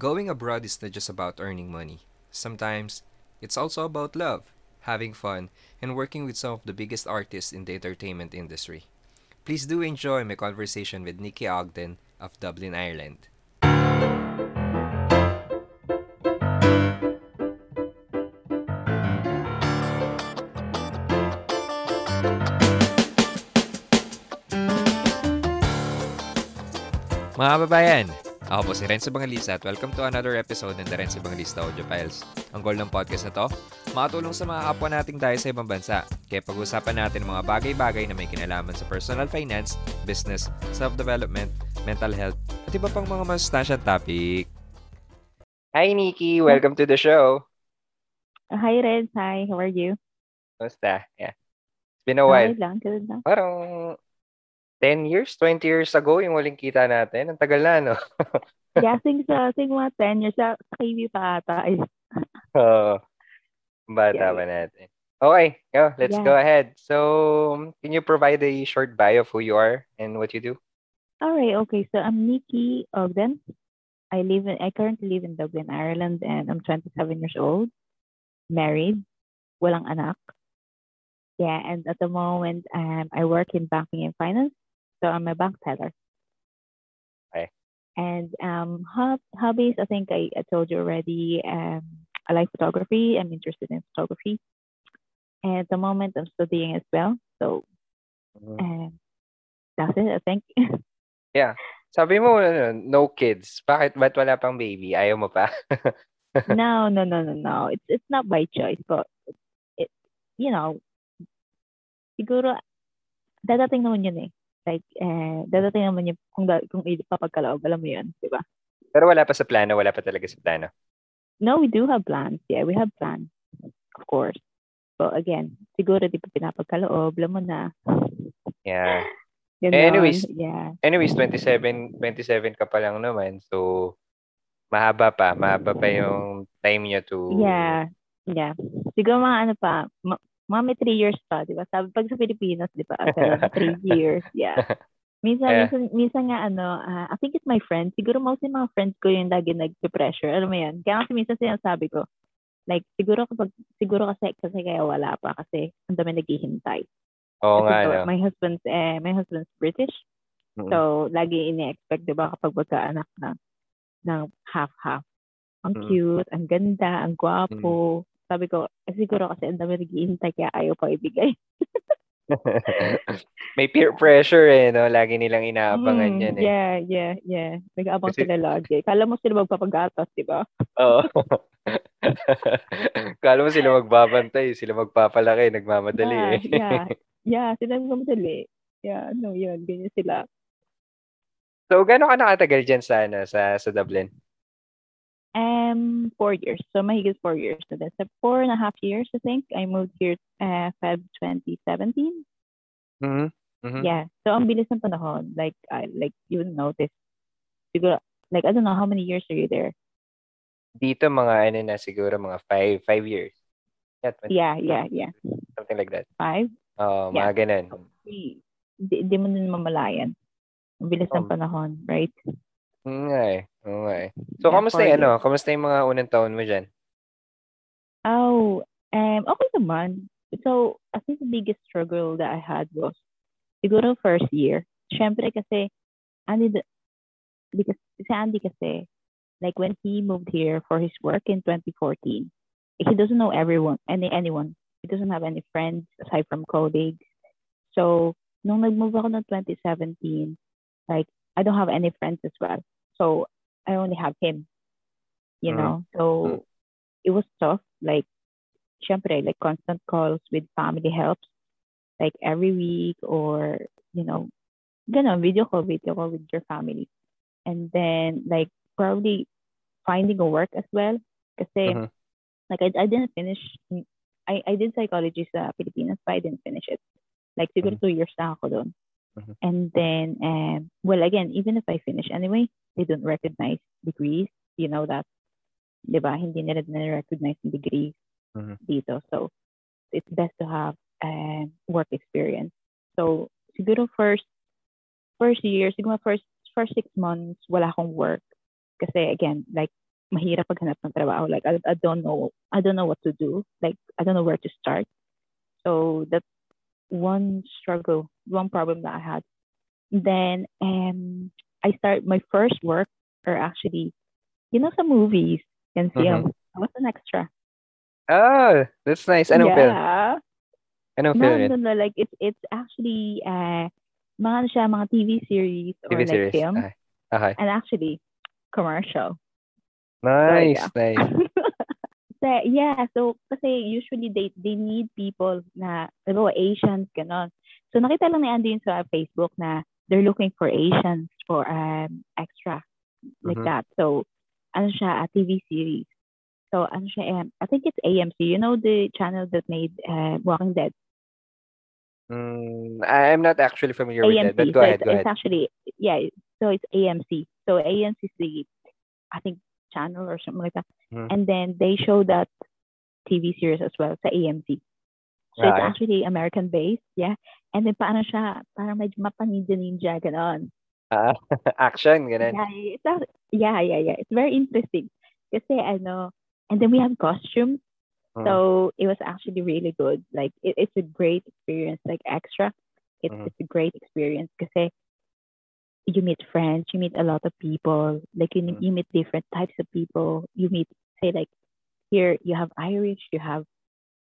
Going abroad is not just about earning money. Sometimes, it's also about love, having fun, and working with some of the biggest artists in the entertainment industry. Please do enjoy my conversation with Nikki Ogden of Dublin, Ireland. Mga ako po si Renzo Bangalista at welcome to another episode ng The Renzo Bangalista Audio Files. Ang goal ng podcast na to, makatulong sa mga kapwa nating tayo sa ibang bansa. Kaya pag-usapan natin mga bagay-bagay na may kinalaman sa personal finance, business, self-development, mental health, at iba pang mga masustansyang topic. Hi Nikki! Welcome to the show! Hi, Red. Hi, how are you? Kamusta? Yeah. It's been a while. Okay lang, good lang. Parang 10 years, 20 years ago yung huling kita natin. Ang tagal na, no? yeah, sing sa sing mga 10 years sa, KB pa ata. Ay, Oo. Bata Yeah, pa natin. Okay, go. Let's Yeah. go ahead. So, can you provide a short bio of who you are and what you do? all right, okay. So I'm Nikki Ogden. I live in I currently live in Dublin, Ireland, and I'm 27 years old, married, walang anak. Yeah, and at the moment, um, I work in banking and finance. So I'm a bank teller. Okay. And um, hob- hobbies, I think I, I told you already. Um, I like photography. I'm interested in photography. And at the moment, I'm studying as well. So um, that's it, I think. Yeah. Sabi mo, ano, no kids. Bakit? Ba't wala pang baby? Ayaw mo pa? no, no, no, no, no. It's it's not by choice, but it, you know, siguro dadating naman yun eh. Like, eh, dadating naman yun kung, da, kung ipapagkaloob, alam mo yun, di ba? Pero wala pa sa plano. Wala pa talaga sa plano. No, we do have plans. Yeah, we have plans. Of course. But again, siguro di pa pinapagkaloob, alam mo na. Yeah. Ganon. Eh, anyways, yeah. Anyways, 27, 27 ka pa lang naman. So, mahaba pa. Mahaba pa yung time niya to... Yeah. Yeah. Siguro mga ano pa, ma- mga may three years pa, di ba? Sabi, pag sa Pilipinas, di ba? Seven, three years. Yeah. Minsan, Yeah. minsan, minsan nga ano, ah, I think it's my friends. Siguro mostly mga friends ko yung lagi nag-pressure. Alam mo yan? Kaya kasi minsan sinasabi ko, like, siguro kapag, siguro kasi, kasi kaya wala pa kasi ang dami naghihintay. Oo Kasi nga, po, no? my husband's, eh, my husband's British. Mm. So, lagi ini-expect, di ba, kapag magkaanak na ng half-half. Ang Mm. cute, ang ganda, ang gwapo. Sabi ko, eh, siguro kasi ang dami naghihintay kaya ayaw pa ibigay. May peer pressure eh, no? Lagi nilang inaabangan Mm, yan eh. Yeah, yeah, yeah. Nag-aabang Kasi- sila lagi. Kala mo sila magpapagatas, di ba? Oo. Kala mo sila magbabantay, sila magpapalaki, nagmamadali yeah, eh. yeah, yeah. Sila magmamadali. Yeah, no, yun. Ganyan sila. so, gano'n ka nakatagal dyan sa, ano, sa, sa Dublin? Um, four years. So, mahigit four years. So, four and a half years, I think. I moved here uh, Feb 2017. Mhm. Mhm. Yeah. So, ang bilis ng panahon. Like, I, like, you would notice. Siguro, like, I don't know, how many years are you there? Dito mga ano na siguro mga five, five years. Yeah, 20, Yeah, yeah, yeah. something like that. Five? Oo, Yeah. mga ganun. Di, di, di mo din mamalayan. Ang bilis ng Um, panahon, right? Oo nga eh. Eh. So, kamusta yung ano? Kamusta yung mga unang taon mo dyan? Oh, um, okay naman. So, I think the biggest struggle that I had was siguro first year. Siyempre kasi, Andy, because si Andy kasi, like when he moved here for his work in 2014, he doesn't know everyone, any anyone. He doesn't have any friends aside from colleagues. So, nung nag-move ako ng 2017, like, I don't have any friends as well. So, I only have him, you Mhm. know? So, it was tough. Like, syempre, like constant calls with family helps, like every week or, you know, ganun, video call, video call with your family. And then, like, probably finding a work as well. Kasi, Mhm. like, I, I didn't finish, I, I did psychology sa Pilipinas, but I didn't finish it. Like, siguro two years na ako doon. Mhm. And then, um, well, again, even if I finish anyway, they don't recognize degrees. You know that, di ba? Hindi nila recognize degrees Mhm. dito. So, it's best to have um, work experience. So, siguro first, first year, siguro first, first six months, wala akong work. Kasi again, like, mahirap paghanap ng trabaho. Like, I, I don't know, I don't know what to do. Like, I don't know where to start. So that's one struggle, one problem that I had. Then, um, I start my first work, or actually, you know, some movies and film. I was an extra. Oh, that's nice. Anong film? yeah. Anong No, film no, yun? no. Like, it's, it's actually, uh, man siya, mga TV series or TV like series. film. Okay. Okay. And actually, commercial. Nice, yeah. nice. so, yeah, so kasi usually they they need people na, ano, Asians, ganon. So nakita lang ni Andy yun sa Facebook na they're looking for Asians for um extra like Mhm. that. So ano siya, a TV series. So ano siya, um, I think it's AMC. You know the channel that made uh, Walking Dead? Mm, I'm not actually familiar with that, but go so ahead, it's, go it's ahead. actually yeah. So it's AMC. So AMC is the I think channel or something like that. Mhm. And then they show that TV series as well sa AMC. So it's actually American based, yeah. And then paano siya, parang medyo mapaninja-ninja, ganon. Ah, action, ganun. Yeah, it's not, yeah, yeah, yeah. It's very interesting. Kasi ano, and then we have costumes. Mm. So it was actually really good. Like it, it's a great experience, like extra. It's Mhm. it's a great experience kasi you meet friends, you meet a lot of people. Like you, Mhm. you meet different types of people. You meet say like here you have Irish, you have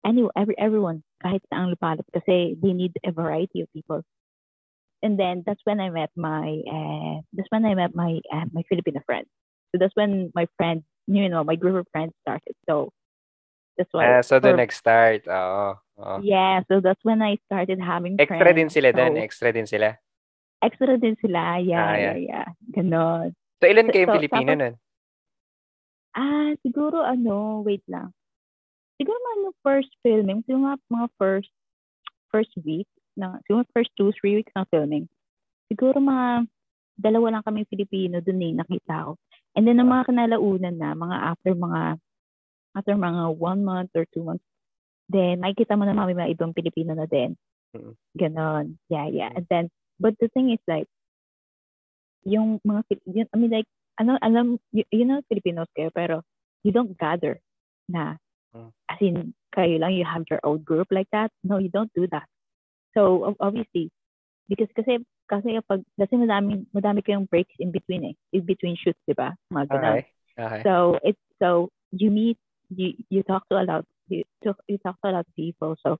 any every everyone kahit ang lupalop kasi they need a variety of people. And then that's when I met my uh, that's when I met my uh, my Filipino friend. So that's when my friend, you know, my group of friends started. So that's why. Ah, so the next start. Oo. oo. Yeah, so that's when I started having Extra friends. din sila So, extra din sila. Extra din sila. Yeah, Ah, yeah, yeah. Ganon. So ilan kayong so, Pilipino tapos- nun? Ah, siguro ano, wait lang. Siguro mga no first filming, siguro mga, mga first first week, na, siguro first two, three weeks ng filming. Siguro mga dalawa lang kami Filipino doon eh, nakita ko. And then, ang mga kanalaunan na, mga after mga, after mga one month or two months, then makikita mo na mga mga ibang Pilipino na din. Mm. Ganon. Yeah, yeah. And then, but the thing is like, yung mga, I mean like, ano, alam, you, you know, Filipinos kayo, pero you don't gather na, Mm. as in, kayo lang, you have your own group like that. No, you don't do that. So, obviously, because kasi, kasi kapag, kasi madami, madami kayong breaks in between eh, in between shoots, di ba? Mga. Okay. Okay. So it's so you meet you you talk to a lot you talk you talk to a lot of people. So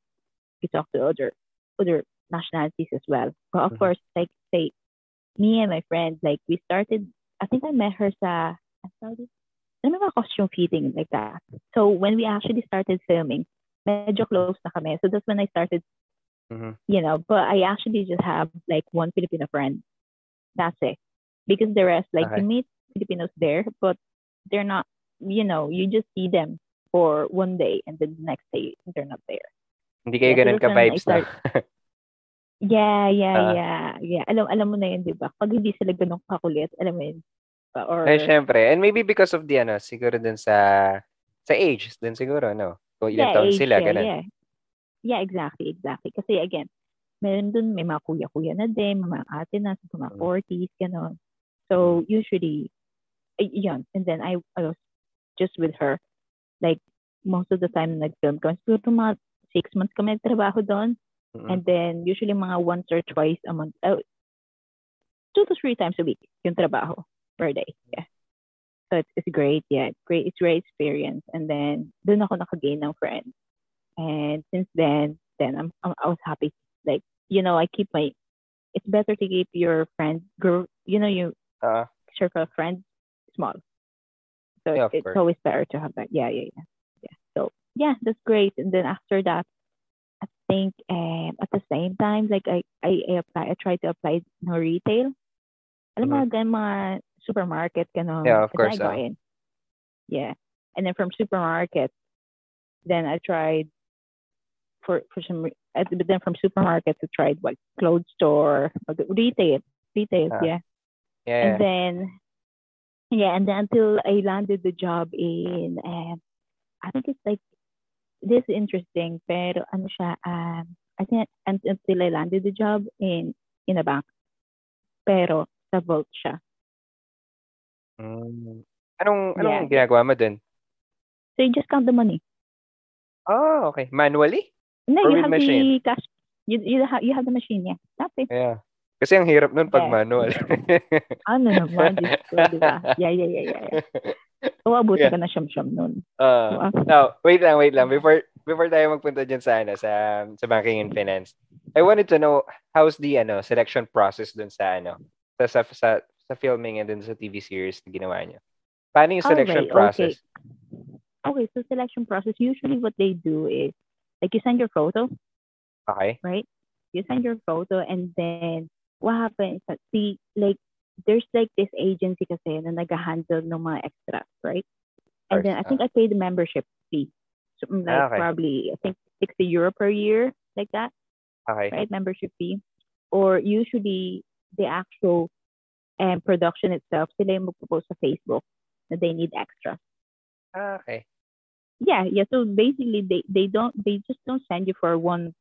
you talk to other other nationalities as well. But of Mhm. course, like say me and my friend, like we started. I think I met her sa I started. I remember costume fitting like that. So when we actually started filming, medyo close na kami. So that's when I started Mhm. you know, but I actually just have like one Filipino friend. That's it. Because the rest, like Okay. you meet Filipinos there, but they're not, you know, you just see them for one day and then the next day they're not there. Hindi kayo Yeah, ganun when I ka-vibes na. Yeah, yeah, Ah. yeah, yeah. Alam, alam mo na yun, di ba? Pag hindi sila ganun kakulit, alam mo yun. Uh, Or, Eh, syempre. And maybe because of the, ano, siguro dun sa, sa age, dun siguro, no? Kung ilang yeah, taon age, sila, yeah, ganun. yeah. Yeah, exactly, exactly. Kasi again, meron dun, may mga kuya-kuya na din, may mga ate na, sa mga Mm. 40s, gano'n. So, usually, ay, yun. And then, I, I was just with her. Like, most of the time, nag-film kami. Siguro mga six months kami nagtrabaho doon. Mm-mm. And then, usually, mga once or twice a month. Uh, two to three times a week yung trabaho per day. Yeah. So, it's, it's great. Yeah, it's great. It's great experience. And then, doon ako nakagain ng friends. And since then, then I'm, I'm I was happy. Like you know, I keep my. It's better to keep your friends, group. You know, your Ah, circle of friends small. So Yeah, it's, course. always better to have that. Yeah, yeah, yeah, yeah. So yeah, that's great. And then after that, think um, at the same time, like I I, I apply. I tried to apply no retail. Alam mo, ganun mga supermarket, gano'n. Mm-hmm. Yeah, of course, I got ah. in. Yeah. And then from supermarket, then I tried for for some uh, but then from supermarket I tried what clothes store like, retail retail Ah. yeah yeah. and then yeah and then until I landed the job in um I think it's like this is interesting pero ano siya um I think un- until I landed the job in in a bank pero sa vault siya Mm. Anong, anong Yeah. ginagawa mo dun? So you just count the money. Oh, okay. Manually? No, Or you have machine? the cash. You you have you have the machine, yeah. That's it. Yeah. Kasi ang hirap nun pag Yeah. manual. Ano naman, Diyos ko, di ba? Yeah, yeah, yeah, yeah. So, abuti Yeah. ka na siyam-siyam nun. Ah, Diba? now, wait lang, wait lang. Before before tayo magpunta dyan sa, ano, sa, sa banking and finance, I wanted to know how's the ano selection process dun sa ano sa sa sa, sa filming and dun sa TV series na ginawa niyo. Paano yung selection Alright, process? Okay, so selection process, usually what they do is, like you send your photo, Okay. right? You send your photo and then what happens, see, like, there's like this agency kasi na nag-handle ng mga extras, right? And then I think I paid the membership fee. So, mm, like, Ah, okay. probably, I think 60 euro per year, like that, Okay. right? Membership fee. Or usually, the actual um, production itself, sila yung magpo-post sa Facebook na they need extra. Ah, okay. Yeah, yeah. So basically, they, they don't they just don't send you for one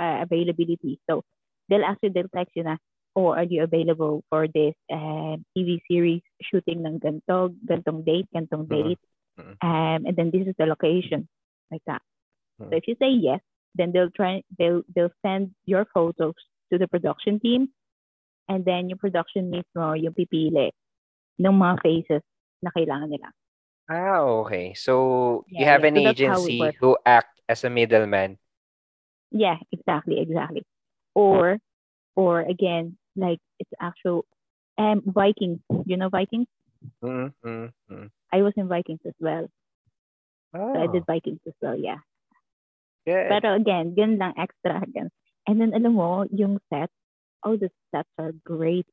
uh, availability. So they'll ask you, they'll text you na, oh, are you available for this um, TV series shooting ng ganto, gantong date, gantong Mhm. date, Mhm. um, and then this is the location, like that. So if you say yes, then they'll try they'll they'll send your photos to the production team, and then yung production mismo yung pipili ng mga faces na kailangan nila. Ah, okay. So you have yeah. an So that's how it agency who act as a middleman. Yeah, exactly, exactly. Or, or again, like it's actual, um, Vikings. You know Vikings? Mm, mm, mm. I was in Vikings as well. So I Oh, did Vikings as well, yeah. good. Pero again, yun lang extra again. And then alam mo, yung set, oh, the sets are great.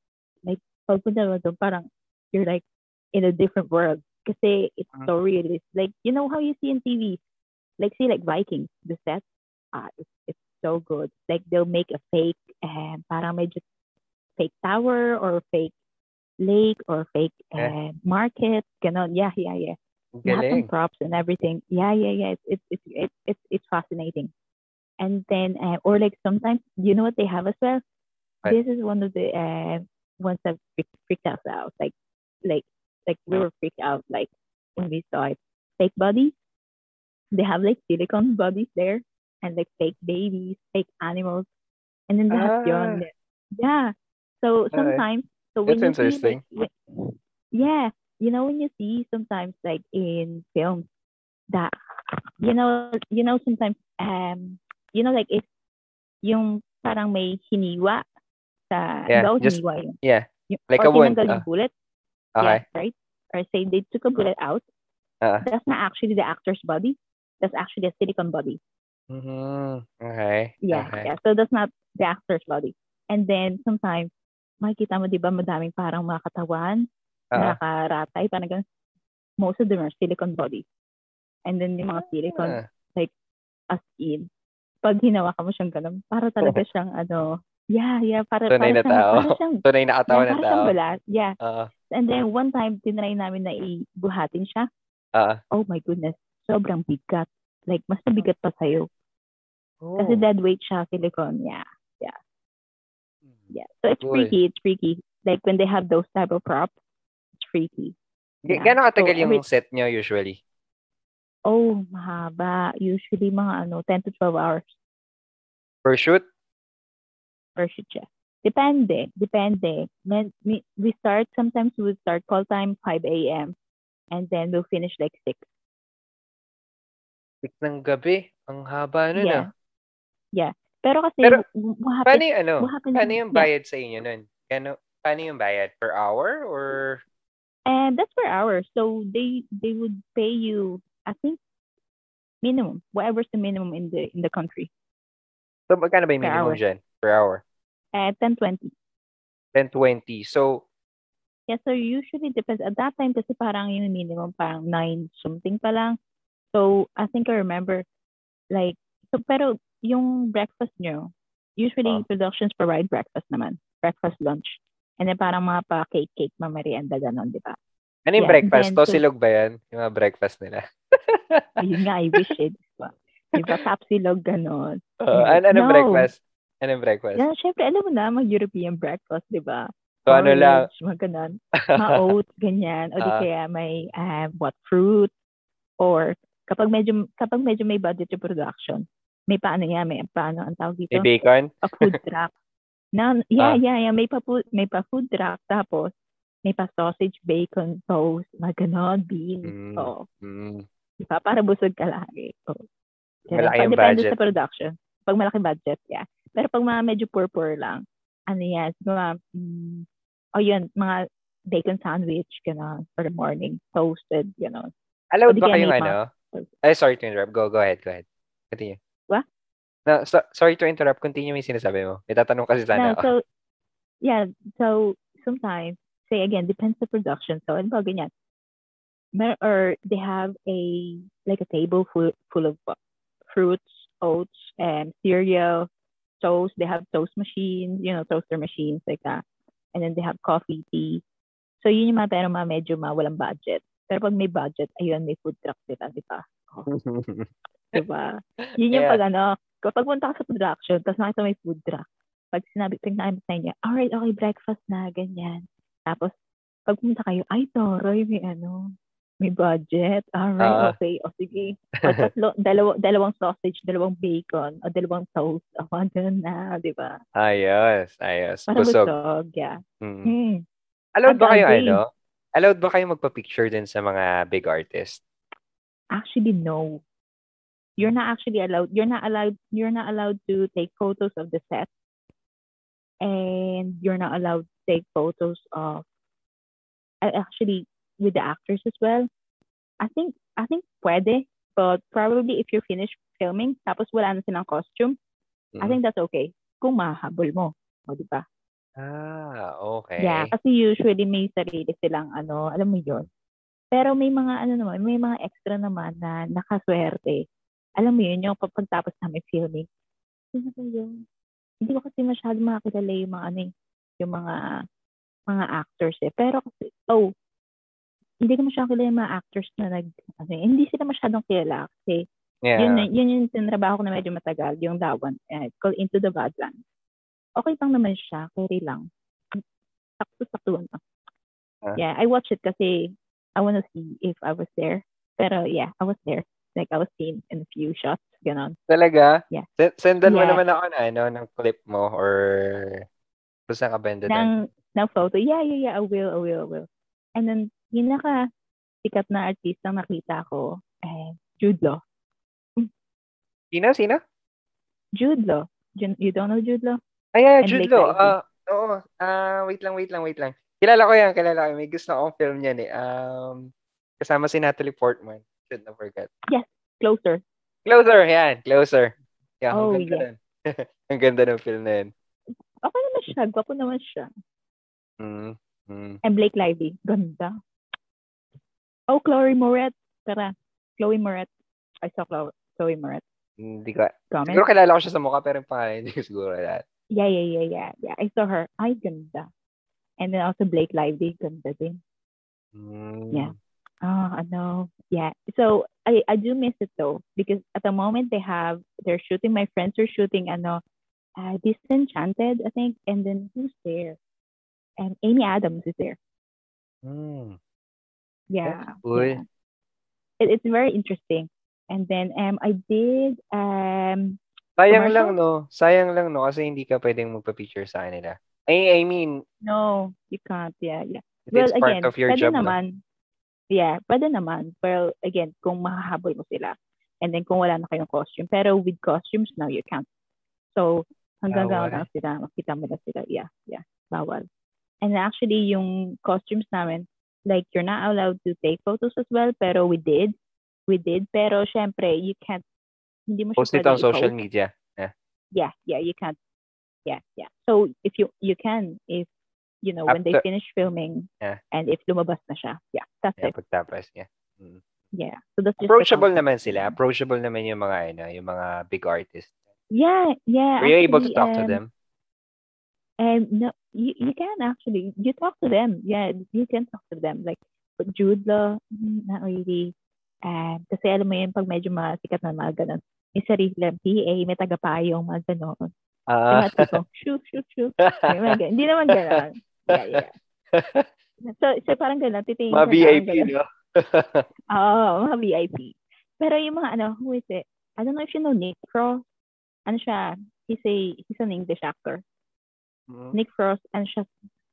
Like, pagpunta mo doon, parang you're like in a different world. Kasi it's Mm. so realistic. Like, you know how you see in TV? Like, see, like Vikings, the set, ah, it's, it's so good. Like, they'll make a fake, um, parang medyo fake tower or fake lake or fake uh, market. Ganon. Yeah, yeah, yeah Galing. props and everything. Yeah, yeah, yeah. It's it's it's it's it's, fascinating. And then uh, or like sometimes you know what they have as well. What? This is one of the uh, ones that freak, freaked us out. Like like like we were freaked out like when we saw it. Fake bodies. They have like silicone bodies there and like fake babies, fake animals, and then Ah. that's yun. Yeah. So sometimes so when That's you see like, when, yeah, you know when you see sometimes like in films that you know you know sometimes um you know like if yung parang may hiniwa sa Yeah, daw just- hiniwa yung, Yeah. yung like or a wound, ah. yung bullet Okay. yeah right or say they took a bullet out Ah. that's not actually the actor's body that's actually a silicone body Mhm. Okay. yeah Okay. yeah so that's not the actor's body and then sometimes makikita mo di ba madaming parang mga katawan Ah. nakaratay, parang ganun. Most of them are silicone bodies. And then yung mga silicone, Ah. as in, pag hinawakan mo siyang ganun, para talaga siyang ano, yeah, yeah, para, Tunay na para siyang, tao. para siyang, Tunay na yeah, katawan para ng tao. balat. Yeah. Ah. And then one time, tinry namin na ibuhatin siya. Ah. Oh my goodness, sobrang bigat. Like, mas nabigat pa sa'yo. Oh. Kasi dead weight siya, silicone. Yeah, yeah. So it's Cool. freaky, it's freaky. Like when they have those type of props, it's freaky. Yeah. Gano'ng katagal So, yung set nyo usually? Oh, mahaba. Usually mga ano, 10 to 12 hours Per shoot? per shoot siya. Depende. Depende. Men, we, start, sometimes we start call time 5 a.m. and then we'll finish like 6. Six ng gabi. Ang haba nun yeah. ah. Yeah. Pero kasi, Pero, what Paano yung ano? happens, Paano yung yeah. bayad sa inyo nun? Gano, paano yung bayad? Per hour or? And that's per hour. So they they would pay you, I think, minimum. Whatever's the minimum in the in the country. So, magkano ba yung Per minimum hour. dyan? Per hour? Uh, 1020. 10-20. So, Yeah, so usually depends. At that time kasi parang yung minimum parang 9 something pa lang. So I think I remember like so pero yung breakfast nyo, usually Ah. productions provide breakfast naman. Breakfast, lunch. And then parang mga pa cake, cake, mamerienda, ganon, di ba? ano yung Yeah, breakfast? then, To silog ba yan? Yung mga breakfast nila? Ayun nga, I wish it. Di ba? Di ba, tapsilog, ganon. Uh, ano, anong no. breakfast? Anong breakfast? Yeah, syempre, alam mo na, mag-European breakfast, di ba? So, ano lang? mga ganun. Mga oats, ganyan. O di Ah. kaya may um, what fruit. Or kapag medyo kapag medyo may budget yung production, may paano yan, may paano ang tawag dito? May bacon? pa food truck. Na, yeah, Ah. yeah, yeah. May pa, food, may pa food truck. Tapos, may pa sausage, bacon, toast, mga ganon, beans. Mm. Oo. Mm. Diba? Para busog ka lagi. Oo. Ganun. Malaki Pag ang depende budget. sa production. Pag malaki budget, yeah. Pero pag mga medyo poor-poor lang, ano yan, mga, mm, oh yun, mga bacon sandwich, gano'n, for the morning, toasted, gano'n. Allowed ba kaya kayong ano? Ay, sorry to interrupt. Go, go ahead, go ahead. Continue. What? No, so, sorry to interrupt. Continue yung sinasabi mo. May tatanong kasi sana No, so, yeah, so sometimes, say again, depends the production. So, ano ba ganyan? Mer- or they have a, like a table full, full of fruits, oats, and cereal, toast. They have toast machines, you know, toaster machines like that. And then they have coffee, tea. So, yun yung mga pero mga medyo mga walang budget. Pero pag may budget, ayun, may food truck sila, di ba? Diba? Yun yung Yeah. pag ano, kapag punta ka sa production, tapos nakita may food truck, pag sinabi, namin sa inyo, alright, okay, breakfast na, ganyan. Tapos, pag pumunta kayo, ay, toroy, may ano, may budget. Alright, Ah. okay, o sige. O tatlo, dalawa, dalawang sausage, dalawang bacon, o dalawang toast. O, ganun na, di ba? ayos, ayos. Para Busog. busog, yeah. Mm. Hmm. Allowed ba kayo ano? Allowed ba kayo magpa-picture din sa mga big artists? Actually, no. You're not actually allowed. You're not allowed. You're not allowed to take photos of the set, and you're not allowed to take photos of. Actually, with the actors as well. I think I think pwede, but probably if you're finished filming, tapos wala na silang costume, I Mm. think that's okay. Kung mahabol mo, o di ba? Ah, okay. Yeah, kasi usually may sarili silang ano, alam mo yun. Pero may mga ano naman, may mga extra naman na nakaswerte. Alam mo yun, yung kapag tapos namin filming. Sino ba yun? Hindi ko kasi masyado makakilala yung mga ano eh, yung mga mga actors eh. Pero kasi, oh, hindi ko masyado kilala yung mga actors na nag, ano eh, hindi sila masyadong kilala kasi yeah. yun, yun yung tinrabaho ko na medyo matagal, yung that one. Uh, it's called Into the Badlands. Okay lang naman siya, carry lang. Sakto-sakto lang. Ah. Yeah, I watched it kasi I wanna see if I was there. Pero yeah, I was there. Like I was seen in a few shots, ganon. Talaga? Yeah. Sen- sendan mo Yeah. naman ako na ano, ng clip mo or basta ka banda doon. Ng, ng photo. Yeah, yeah, yeah, I will, I will, I will. And then, yung naka sikat na artista nakita ko, eh, Jude Law. Sino? Sino? Jude Law. You don't know Jude Law? Ay, yeah, And Jude Blake Law. Ah, oo. Ah, wait lang, wait lang, wait lang. Kilala ko yan, kilala ko. May gusto akong film niyan eh. Um, kasama si Natalie Portman. Should not forget. Closer. Closer, yan. Closer. Yeah, Oh, ang ganda yeah. ang ganda ng film na yun. Okay naman siya. Gwapo naman siya. Mm, mm. And Blake Lively. Ganda. Oh, Chloe Moret. Tara. Chloe Moret. I saw Chloe, Chloe Moret. Hindi ko. Comment. Siguro kilala ko siya sa mukha pero yung pangalan hindi ko siguro kilala. Yeah, yeah, yeah, yeah. Yeah, I saw her. Ay, ganda. And then also Blake Lively. Ganda din. Mm. Yeah. Oh, ano. Yeah. So, I, I do miss it though. Because at the moment they have, they're shooting, my friends are shooting, ano, uh, Disenchanted, I think. And then who's there? And Amy Adams is there. Mm. Yeah. Yeah. It, it's very interesting. And then um I did um Sayang Commercial? lang no. Sayang lang no kasi hindi ka pwedeng magpa-picture sa kanila. I, I mean, no, you can't. Yeah, yeah. Well, is part again, of your job. naman. Yeah, pwede naman. Well, again, kung mahahabol mo sila. And then kung wala na kayong costume. Pero with costumes, now you can't. So, hanggang Bawal. gano'n lang sila. Makita mo na sila. Yeah, yeah. Bawal. And actually, yung costumes namin, like, you're not allowed to take photos as well. Pero we did. We did. Pero, syempre, you can't, hindi mo Post it on social i-post. media. yeah yeah you can't yeah yeah so if you you can if you know when they After- finish filming Yeah. and if lumabas na siya yeah that's Yeah, it pagtapos. Yeah. yeah so that's Approachable naman sila. Approachable naman yung mga ano, yung mga big artists. yeah yeah Were you able to talk to um, them? and no you, you can actually you talk to them yeah you can talk to them like but Jude Law mm, not really um kasi alam mo yun pag medyo masikat na mga ganun may sarili lang PA may tagapayong mga ganun Ah. tipong shoot shoot shoot hindi naman ganun yeah, yeah. So, so parang gano'n, titingin Mga VIP, no? Oo, mga VIP. Pero yung mga ano, who is it? I don't know if you know Nick Frost. Ano siya? He's a, he's an English actor. Mm. Nick Frost, ano siya?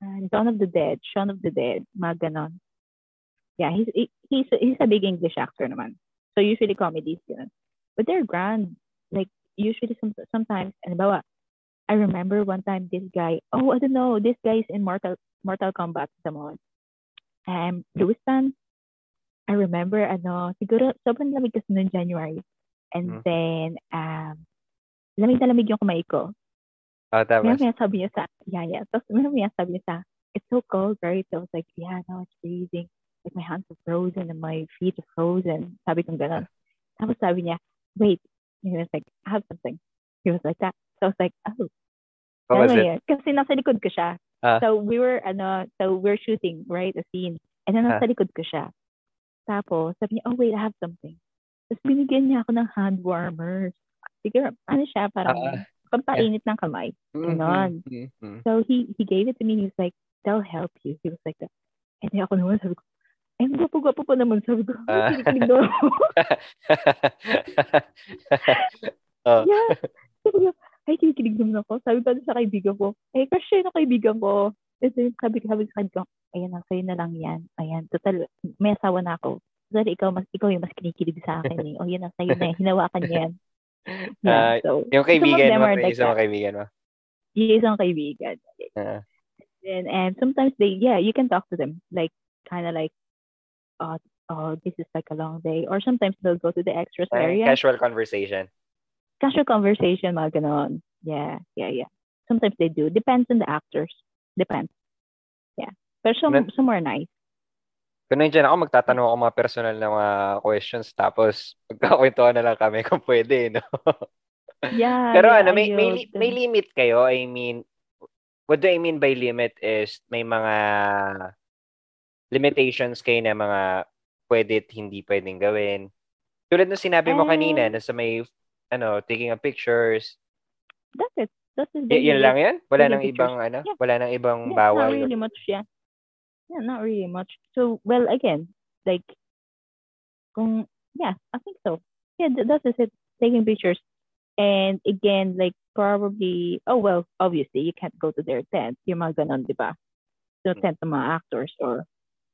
Uh, Dawn of the Dead, Shaun of the Dead, mga ganon. Yeah, he's, he's, he's a big English actor naman. So usually comedies, yun. But they're grand. Like, usually some, sometimes, ano ba, I remember one time this guy, oh, I don't know, this guy is in Mortal Mortal Kombat sa mga. Um, Louis Tan, I remember, ano, siguro, sobrang lamig kasi noong January. And Mm. then, um, lamig na lamig yung kamay ko. Oh, Maya tapos, maya sabi niya sa, yeah, yeah. Tapos maya maya sabi niya sa, it's so cold, right? So I was like, yeah, no, it's freezing. Like my hands are frozen and my feet are frozen. Sabi kong ganun. Tapos sabi niya, wait. He was like, I have something. He was like that. So I was like, oh. what was it? yun? Kasi nasa likod ko siya. Ah. So we were, ano, so we're shooting, right? A scene. And then nasa Ah. likod ko siya. Tapos sabi niya, oh wait, I have something. Tapos binigyan niya ako ng hand warmers. Siguro, ano siya, parang Ah. pampainit ng kamay. Ganon. Mm, mm, mm. So he he gave it to me. He was like, "They'll help you." He was like that. And then ako naman sabi ko, "Eh, gwapo-gwapo pa naman." Sabi ko. "Ay, kinikilig daw ako." oh, yeah. Sabi ko, ay, kinikilig naman ako. Sabi ko sa kaibigan ko, eh, crush siya ng kaibigan ko. And then sabi sabi ko sa kaibigan ko, ayan na, sa'yo na lang yan. Ayan, total, may asawa na ako. Total, ikaw, mas, ikaw yung mas kinikilig sa akin eh. O, yan na, sa'yo na. Hinawakan niya yan. Ah, Yeah, so, yung kaibigan mo, yung like isang that. kaibigan mo. Yung isang kaibigan. Ah. and and sometimes they yeah you can talk to them like kind of like uh oh this is like a long day or sometimes they'll go to the extras Parang area casual conversation. Casual conversation mga ganon. Yeah yeah yeah. Sometimes they do. Depends on the actors. Depends. Yeah. But some Nan- some are nice. Kung nandiyan ako, magtatanong ako mga personal na mga questions. Tapos magkakwentuhan na lang kami kung pwede, no? yeah Pero yeah, ano, may, may, li- may limit kayo? I mean, what do I mean by limit is may mga limitations kayo na mga pwede at hindi pwedeng gawin. Tulad ng sinabi mo kanina Eh. na sa may, ano, taking of pictures. that's it that's it Y- yun lang yun? Wala nang pictures. ibang, ano? Yeah. Wala nang ibang yeah, bawal. not really much yeah yeah not really much so well again like kung yeah I think so yeah th- that's it taking pictures and again like probably oh well obviously you can't go to their tent yung mga ganon di ba so mm. tent ng mga actors or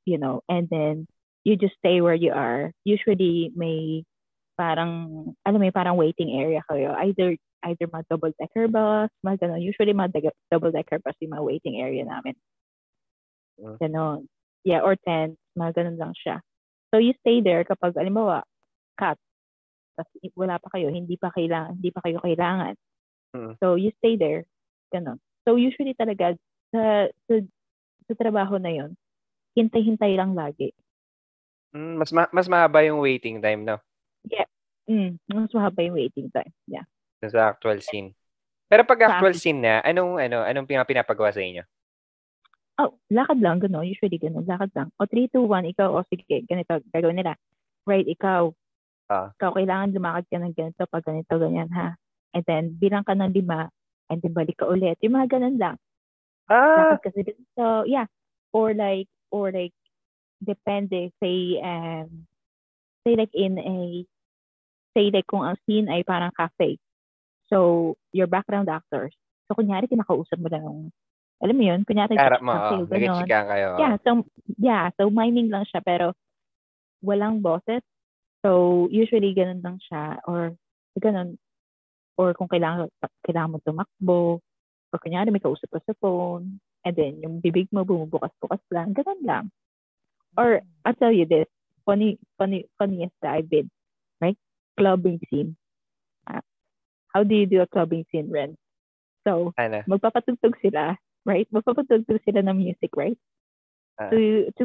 you know and then you just stay where you are usually may parang alam mo parang waiting area kayo. Either either mga double decker bus mga ganon usually mga dag- double decker bus yung mga waiting area namin. Mm. ganon yeah or tent mga ganon lang siya. So you stay there kapag alimbawa cut. Tapos wala pa kayo hindi pa kailangan hindi pa kayo kailangan. Mm. so you stay there. Ganon so usually talaga sa sa, sa trabaho na yon hintay-hintay lang lagi. Mm, mas ma- mas mahaba yung waiting time, no? Mm, mas mahaba yung waiting time yeah Sa actual scene. Pero pag actual scene na, anong ano, anong pina- pinapagawa sa inyo? Oh, lakad lang, gano'n. Usually, gano'n. Lakad lang. O, 3, 2, 1, ikaw, o sige, ganito, gagawin nila. Right, ikaw. Ah. Ikaw, kailangan lumakad ka ng ganito, pag ganito, ganyan, ha? And then, bilang ka ng lima, and then balik ka ulit. Yung mga ganun lang. Ah, Lakad kasi. So, yeah. Or like, or like, depende, say, um, say like in a, say like kung ang scene ay parang cafe. So, your background actors. So, kunyari, kinakausap mo lang yung, alam mo yun, kunyari, harap mo, cafe, oh, kayo. Yeah, so yeah, so miming lang siya pero walang boses. So usually ganun lang siya or ganun or kung kailangan kailangan mo tumakbo or kunyari may kausap ka sa phone and then yung bibig mo bumubukas-bukas lang, ganun lang. Or I'll tell you this, funny funny funniest that I've been, right? Clubbing scene. Ah, how do you do a clubbing scene, Ren? So, Ano? magpapatugtog sila, right? Magpapatugtog sila ng music, right? Ah. To, to,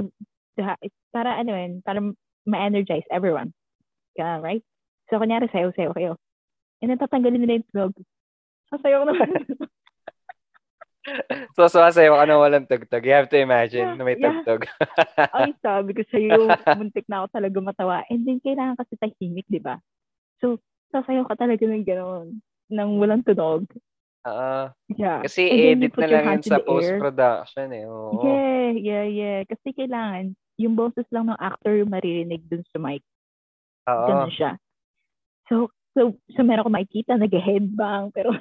to para ano yun, para ma-energize everyone. Yeah, right? So, kunyari, sayo-sayo kayo. And then, tatanggalin nila yung tunog. Sasayaw ko naman. So, sumasayaw ka na walang tugtog. You have to imagine Yeah, na may yeah. tugtog. Ay, sabi ko sa'yo, muntik na ako talaga matawa. And then, kailangan kasi tahimik, di ba? So, sasayaw ka talaga ng gano'n, ng walang tunog. Oo. Yeah. Kasi And edit na lang yun sa post-production eh. Oo. Yeah, yeah, yeah. Kasi kailangan, yung boses lang ng actor yung maririnig dun sa mic. Oo. Ganun siya. So, so, so meron ko makikita, nag-headbang, pero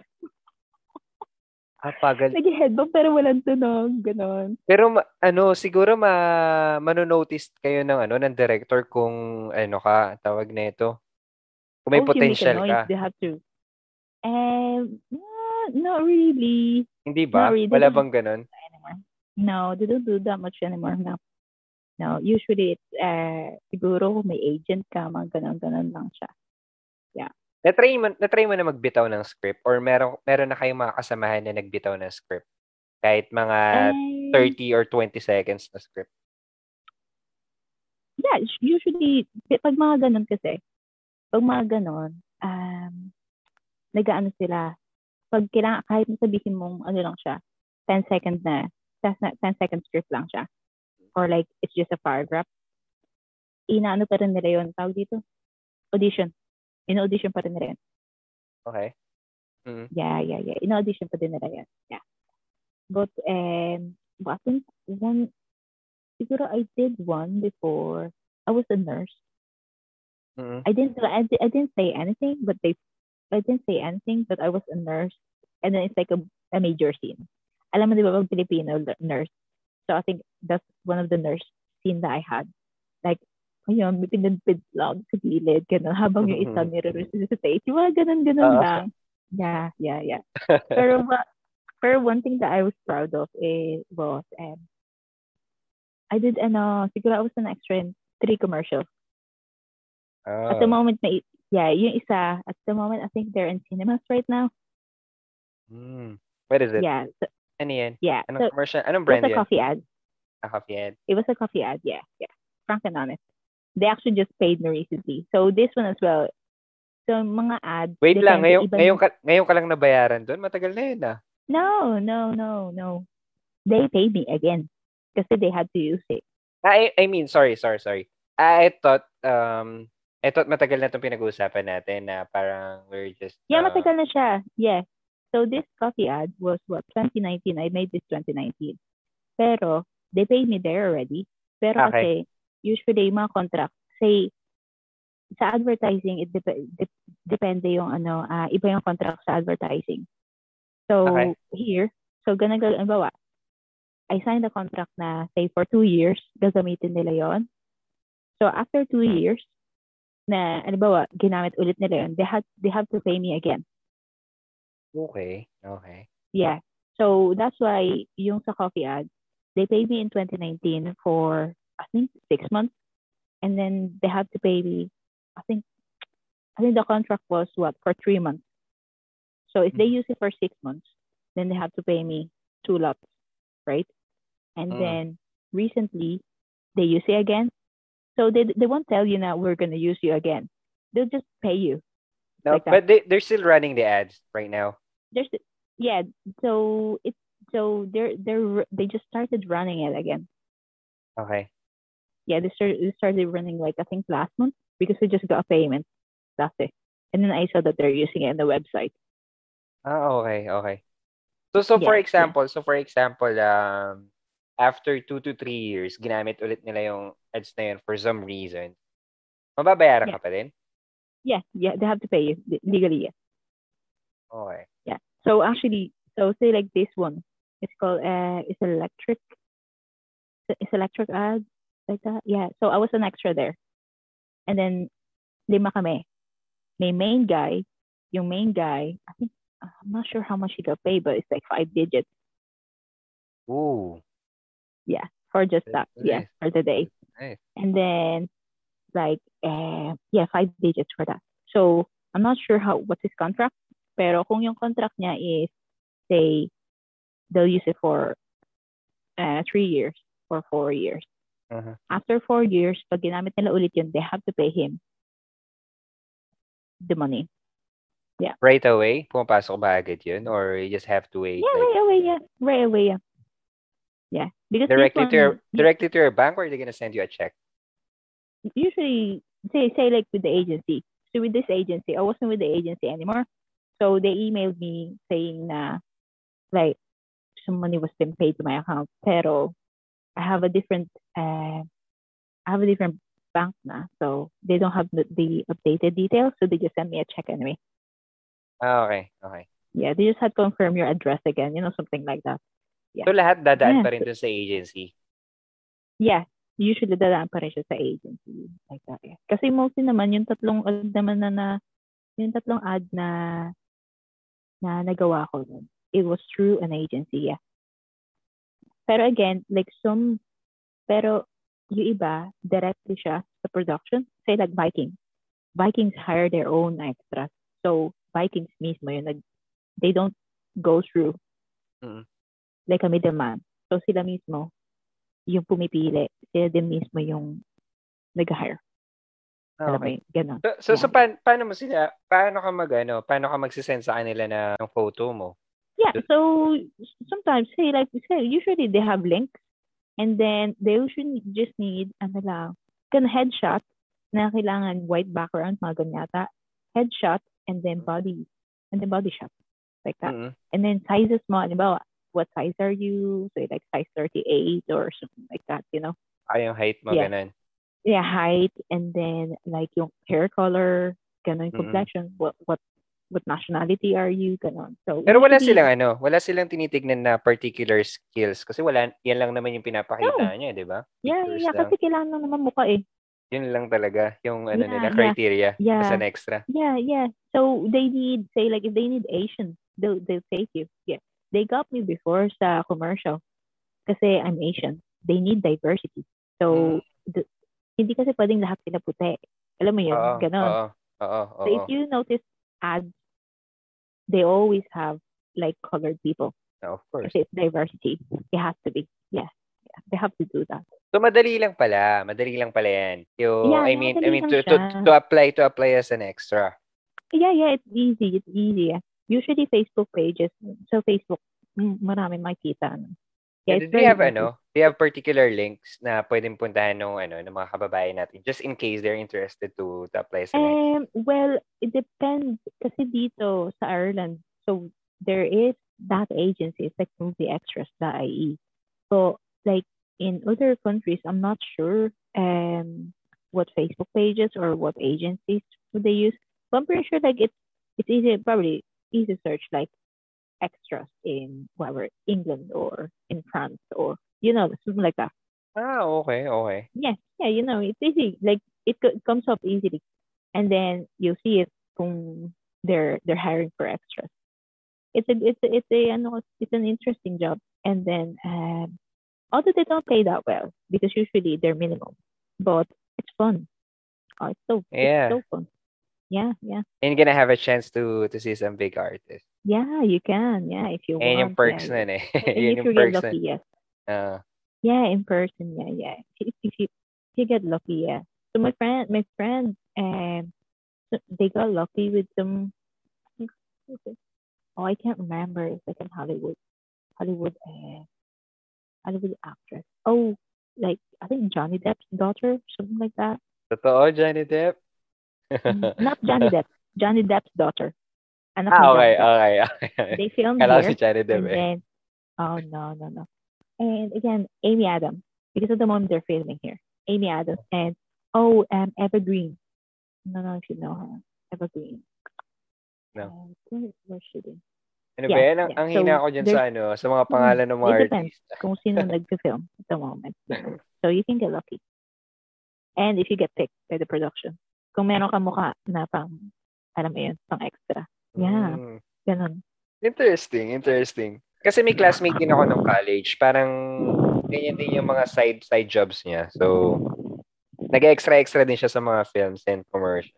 Ah, pagal. nag-headbang pero walang tunog, ganun. Pero ma- ano, siguro ma mano-notice kayo ng ano ng director kung ano ka, tawag na ito. Kung may Oh, potential noise, ka. They have to. Um, not, not really Hindi ba? Not really. Wala bang ganun? anymore. No, they don't do that much anymore now. No, usually it's, uh, siguro kung may agent ka, mga ganun-ganun lang siya. Na-try mo, na-try mo na magbitaw ng script or meron meron na kayong mga kasamahan na nagbitaw ng script? Kahit mga Um, 30 or 20 seconds na script. Yeah, us- usually, pag mga ganun kasi, pag mga ganun, um, nag-ano sila, pag kailangan, kahit sabihin mong ano lang siya, 10 second na, 10, na- 10 second script lang siya, or like, it's just a paragraph, inaano pa rin nila yun, tawag dito, audition. In-audition pa rin nila yun. Okay? Mm. Yeah, yeah, yeah. In-audition pa din nila yan. Yeah. But, um, but I think one, siguro I did one before. I was a nurse. Mm. I didn't, I, I didn't say anything, but they, I didn't say anything, but I was a nurse. And then it's like a, a major scene. Alam mo, di ba, Filipino nurse. So I think that's one of the nurse scene that I had. Like, ayun, may pinagpid lang sa gilid, gano'n, habang yung isa nire-resuscitate. Yung mga ganun-ganun Oo. lang. Yeah, yeah, yeah. Pero, wa- pero one thing that I was proud of is, was, um, I did, ano, siguro I was an extra in three commercials. At the Oh. moment, may, yeah, yung isa, at the moment, I think they're in cinemas right now. Mm. What is it? Yeah, so, Ano yan? yeah. Anong So, commercial? Anong it was brand a yun? coffee ad. Ah, coffee ad. It was a coffee ad, yeah, yeah. Frank and honest. They actually just paid me recently. So this one as well. So mga ads. Wait lang, ngayon, iba ngayon, ka, ngayon ka lang nabayaran doon? Matagal na yun ah. No, no, no, no. They paid me again. Kasi they had to use it. Ah, I, I mean, sorry, sorry, sorry. I thought, um, I thought matagal na itong pinag-uusapan natin na parang we're just... Yeah, uh, matagal na siya. Yeah. So this coffee ad was what 2019. I made this 2019. Pero they paid me there already. Pero Okay. kasi usually yung mga contract say sa advertising it dep- dep- depende yung ano ah, iba yung contract sa advertising. So Okay. here, so ganun ganun bawa. I signed a contract na say for two years gagamitin nila yon. So after two Hmm. years na ano ba ginamit ulit nila yon, they had they have to pay me again. Okay, okay. Yeah. So that's why yung sa coffee ad, they paid me in 2019 for I think six months, and then they had to pay me. I think I think the contract was what for three months. So if they use it for six months, then they have to pay me two lots, right? And Mm. then recently they use it again. So they they won't tell you now we're gonna use you again. They'll just pay you. No, Like that. but they, they're still running the ads right now. there's yeah so it's so they're they're they just started running it again Okay. Yeah they started, they started running like i think last month because we just got a payment that's it and then i saw that they're using it in the website Ah, okay, okay. So, so for Yeah, yeah. example, so for example, um, after two to three years, ginamit ulit nila yung ads na yun for some reason, mababayaran Yeah. ka pa din? yeah yeah they have to pay you le- legally yeah Okay. Yeah. So actually so say like this one it's called uh it's electric it's electric ad like that? Yeah so i was an extra there. And then lima kami. May main guy yung main guy i think i'm not sure how much he got paid but it's like five digits. Ooh. Yeah, for just that. That's yeah for the day. Nice. and then like uh yeah five digits for that. So i'm not sure how what's his contract pero kung yung contract niya is say they'll use it for uh, three years or four years Uh-huh. after four years pag ginamit nila ulit yun they have to pay him the money Yeah. Right away? Pumapasok ba agad yun? Or you just have to wait? yeah like, right away yeah right away yeah yeah because this directly to your one, directly to your bank or are they gonna send you a check? usually say say like with the agency. So with this agency, I wasn't with the agency anymore. So they emailed me saying na like some money was being paid to my account, pero I have a different uh, I have a different bank now, so they don't have the, the updated details, so they just sent me a check anyway. Ah, okay. Okay. Yeah, they just had to confirm your address again, you know, something like that. Yeah. So lahat dadaan Yeah. pa rin dun sa agency. Yeah, usually dadaan pa rin siya sa agency. Like that, yeah. Kasi mostly naman, yung tatlong ad naman na, na yung tatlong ad na na nagawa ko nun, it was through an agency, yeah. Pero again, like some, pero yung iba, directly siya sa production. Say like Vikings. Vikings hire their own extras. So, Vikings mismo yun, nag, they don't go through Mm. like a middleman. So, sila mismo, yung pumipili, sila din mismo yung nag-hire. Ah, Alam mo okay. yun, ganun. So, so, so paan- paano mo sila, paano ka mag, ano, paano ka magsisend sa kanila na ng photo mo? Yeah, so sometimes, say like you say, usually they have links and then they usually just need, ano lang, kan headshot na kailangan white background, mga ganyan yata. Headshot and then body, and then body shot. Like that. Mm. And then sizes mo, halimbawa, what size are you? So like size 38 or something like that, you know? Ay, yung height mo, Yeah. ganun. Yeah, height and then like yung hair color, ganun, Mm-mm. complexion, what, what, what nationality are you, ganun. So Pero wala silang ano, wala silang tinitignan na particular skills kasi wala, yan lang naman yung pinapakita No. niya, di ba? Yeah, Pictures yeah, lang. kasi kailangan mo naman mukha eh. Yun lang talaga, yung ano Yeah, nila, criteria Yeah. as an extra. Yeah, yeah. So they need, say like if they need Asian, they'll they'll take you. Yeah. They got me before sa commercial kasi I'm Asian. They need diversity. So the- hindi kasi pwedeng lahat sila puti. Alam mo yun, Mm. Oo, ganon. oo, oo, So if you notice ads, they always have like colored people. Of course. Kasi it's diversity. It has to be. Yeah. yeah. They have to do that. So madali lang pala, madali lang pala yan. Yung, Yeah, I mean, I mean to, to to apply to apply as an extra. Yeah, yeah, it's easy. It's easy. Usually Facebook pages. So Facebook, mm, marami makikita. ano. Yeah, do very have ano, do you have particular links na pwedeng puntahan ng ano ng mga kababayan natin just in case they're interested to, to apply sa? Um, well, it depends. Kasi dito sa Ireland, so there is that agency. It's like movieextras.ie. So, like in other countries, I'm not sure um what Facebook pages or what agencies would they use. But I'm pretty sure like it's it's easy, probably easy search like extras in whatever England or in France or you know something like that. Ah, okay, okay. Yeah, yeah, you know, it's easy. Like it, co- comes up easily, and then you'll see it kung they're they're hiring for extras. It's a it's a, it's a it's an interesting job, and then um, although they don't pay that well because usually they're minimum, but it's fun. Oh, it's so Yeah. it's so fun. Yeah, yeah, And you're gonna have a chance to to see some big artists. Yeah. You can, yeah, if you Ayan want. yung perks yeah, nun eh. If yung you get perks lucky, yes. Ah, Yeah, in person. Yeah, yeah. If, if you if you get lucky, yeah. So my friend, my friend, um, they got lucky with some. Oh, I can't remember. It's like in Hollywood, Hollywood, uh, Hollywood actress. Oh, like I think Johnny Depp's daughter, something like that. Totoo, Johnny Depp? Not Johnny Depp, Johnny Depp's daughter. Anak ah, okay, Depp. okay, okay. They filmed Kala here. si Depp And eh. then, oh no, no, no. And again, Amy Adams, because at the moment they're filming here. Amy Adams and oh, um, Evergreen. No, no, if you know her. Evergreen. No. Uh, where, she been? Ano ba Yeah, yan? Ang, yeah. ang So, hina ko dyan sa ano, sa mga pangalan ng mga it depends. artista. Kung sino nag-film at the moment. So you can get lucky. And if you get picked by the production. Kung meron ka mukha na pang, alam mo yun, pang extra. Yeah. Mm. Ganun. Interesting, interesting. Kasi may classmate din ako nung college. Parang ganyan din yung mga side side jobs niya. So, nag-extra-extra din siya sa mga films and commercials.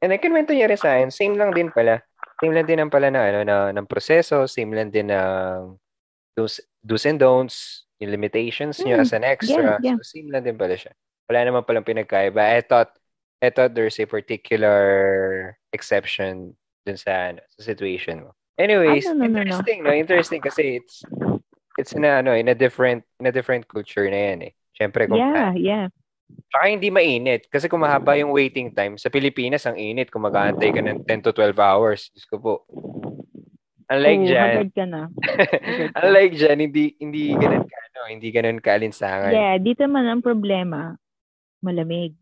And then, kinwento niya rin sa akin, same lang din pala. Same lang din ang pala na, ano, na, ng proseso, same lang din ng do's, do's and don'ts, yung limitations niya Mm, as an extra. yeah. So, same lang din pala siya. Wala naman palang pinagkaiba. I thought, I thought there's a particular exception dun sa, ano, sa situation mo. Anyways, Ah, no, no, no, no. interesting, no? Interesting kasi it's it's in a, ano, in a different in a different culture na yan eh. Syempre kung Yeah, yeah. Saka hindi mainit. Kasi kung mahaba yung waiting time, sa Pilipinas, ang init. Kung mag-aantay ka ng 10 to 12 hours. Diyos ko po. Unlike Oo, dyan, ka na. Unlike dyan, hindi, hindi ganun ka, ano, hindi ganun kaalinsangan. Yeah, dito man ang problema, malamig.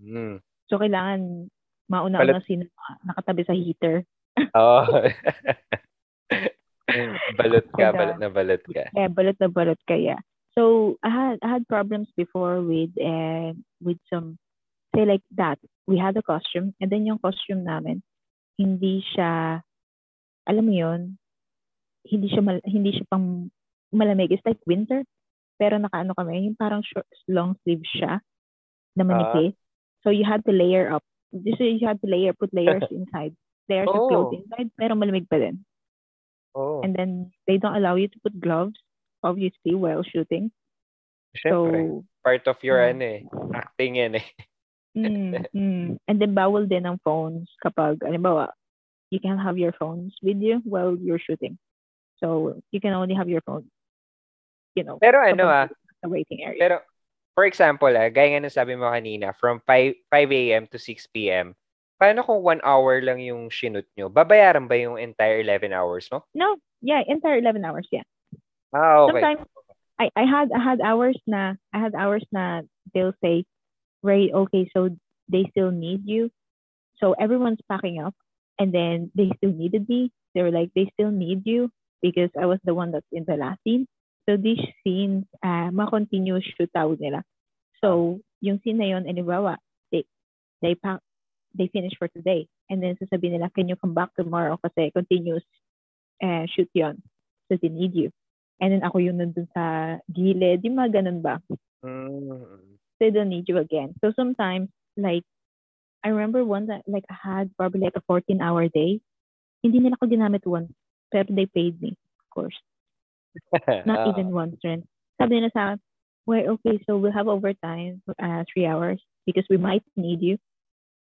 Mm. So, kailangan mauna-una sino nakatabi sa heater. Oo. balot ka, Kaya- balot na balot ka. Yeah, balot na balot ka, yeah. So, I had, I had problems before with, uh, with some, say like that. We had a costume, and then yung costume namin, hindi siya, alam mo yun, hindi siya, mal, hindi siya pang malamig. It's like winter, pero nakaano kami, yung parang short, long sleeve siya, na manipis. so, you had to layer up. So, you had to layer, put layers inside. Layers of Oh. clothes inside, pero malamig pa din. Oo. And then, they don't allow you to put gloves, obviously, while shooting. Siyempre, So, part of your, mm. ano eh, acting yan eh. mm, mm. and then bawal din ang phones kapag, halimbawa, you can have your phones with you while you're shooting. So, you can only have your phone, you know, Pero ano ah, sa waiting area. pero, for example ah, gaya nga ng sabi mo kanina, from 5, 5 a.m. to 6 p.m., paano kung 1 hour lang yung shoot nyo? Babayaran ba yung entire 11 hours mo? no, yeah, entire 11 hours, yeah. Ah, okay. Sometimes, I, I had I had hours na I had hours na they'll say, right, okay, so they still need you. So everyone's packing up and then they still needed me. They were like, they still need you because I was the one that's in the last scene. So these scenes, uh, ma-continuous shoot tawag nila. So yung scene na yun, halimbawa, they, they pack, they finish for today. And then sasabihin nila, can you come back tomorrow? Kasi continuous uh, shoot yon So they need you. And then ako yung nandun sa gilid. Yung mga ganun ba? Mm. They don't need you again. So sometimes, like, I remember one that, like, I had probably like a 14-hour day. Hindi nila ko ginamit once. Pero they paid me, of course. Not Ah. even once rin. Sabi nila sa akin, well, okay, so we'll have overtime, uh, three hours, because we might need you.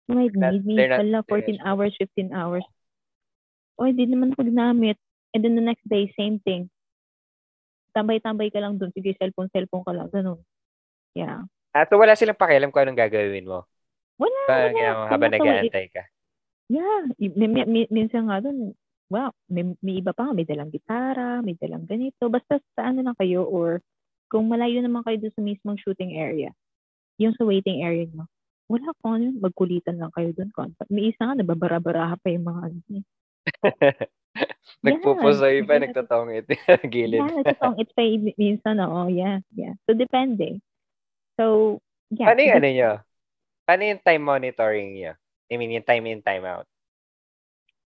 You might Not- need me. Wala, 14 hours, 15 hours. O, hindi naman ko ginamit. And then the next day, same thing. Tambay-tambay ka lang dun. Sige, cellphone, cellphone ka lang. Ganun. Yeah. Ah, so wala silang pakialam kung anong gagawin mo. Wala, Parang wala. ginawa habang nag-aantay ka. Yeah. Y- mi- mi- mi- minsan nga dun, wow, may, may iba pa may dalang gitara, may dalang ganito. Basta sa ano lang kayo or kung malayo naman kayo dun sa mismong shooting area, yung sa waiting area nyo, wala kung ano, magkulitan lang kayo dun. Contact. May isa nga, nababara-baraha pa yung mga ano. Nagpupusoy pa, Yeah. nagtatawang ito gilid. Yeah, nagtatong it's pa minsan, oo, yeah, yeah. So, depende. So, yeah. Paano yung ano nyo? Paano yung time monitoring nyo? I mean, yung time in, time out.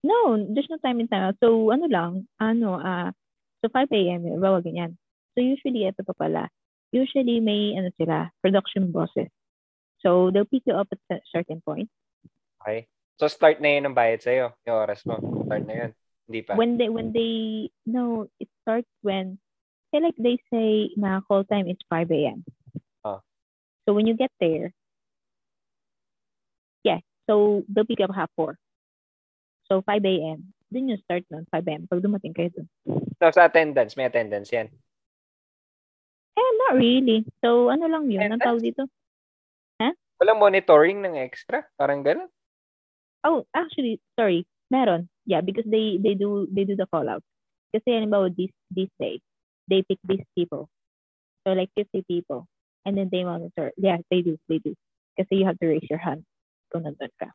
No, there's no time in time out. So, ano lang, ano, ah, so 5 a.m., bawa ganyan. So, usually, ito pa pala, usually may, ano sila, production bosses. So, they'll pick you up at a certain point. Okay? So, start na yun ang bayad sa'yo. Yung oras mo. Start na yun. Hindi pa. When they, when they, no, it starts when, say like they say na call time is 5 a.m. Oh. So, when you get there, yeah, so they'll pick up half 4. So, 5 a.m. Dun yung start nun, 5 a.m. Pag dumating kayo dun. So, sa attendance, may attendance yan. Eh, not really. So, ano lang yun? Ang tawag dito? Walang monitoring ng extra. Parang ganun. Oh, actually, sorry. Meron. Yeah, because they they do they do the call out. Kasi halimbawa this this day, they pick these people. So like 50 people. And then they monitor. Yeah, they do. They do. Kasi you have to raise your hand kung nandun ka.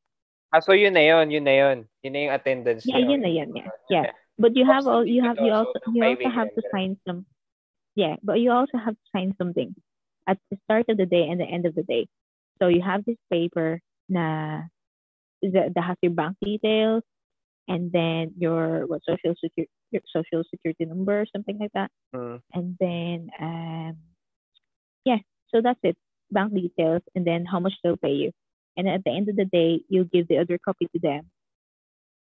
Ah, so yun na yun. Yun na yun. Yun na yung attendance Yeah, yun na yun. Yeah. yeah. But you have all you have you also you also have to sign some yeah, but you also have to sign something at the start of the day and the end of the day. So you have this paper na that, that has your bank details and then your what social security your social security number or something like that Hmm. and then um yeah so that's it bank details and then how much they'll pay you and at the end of the day you give the other copy to them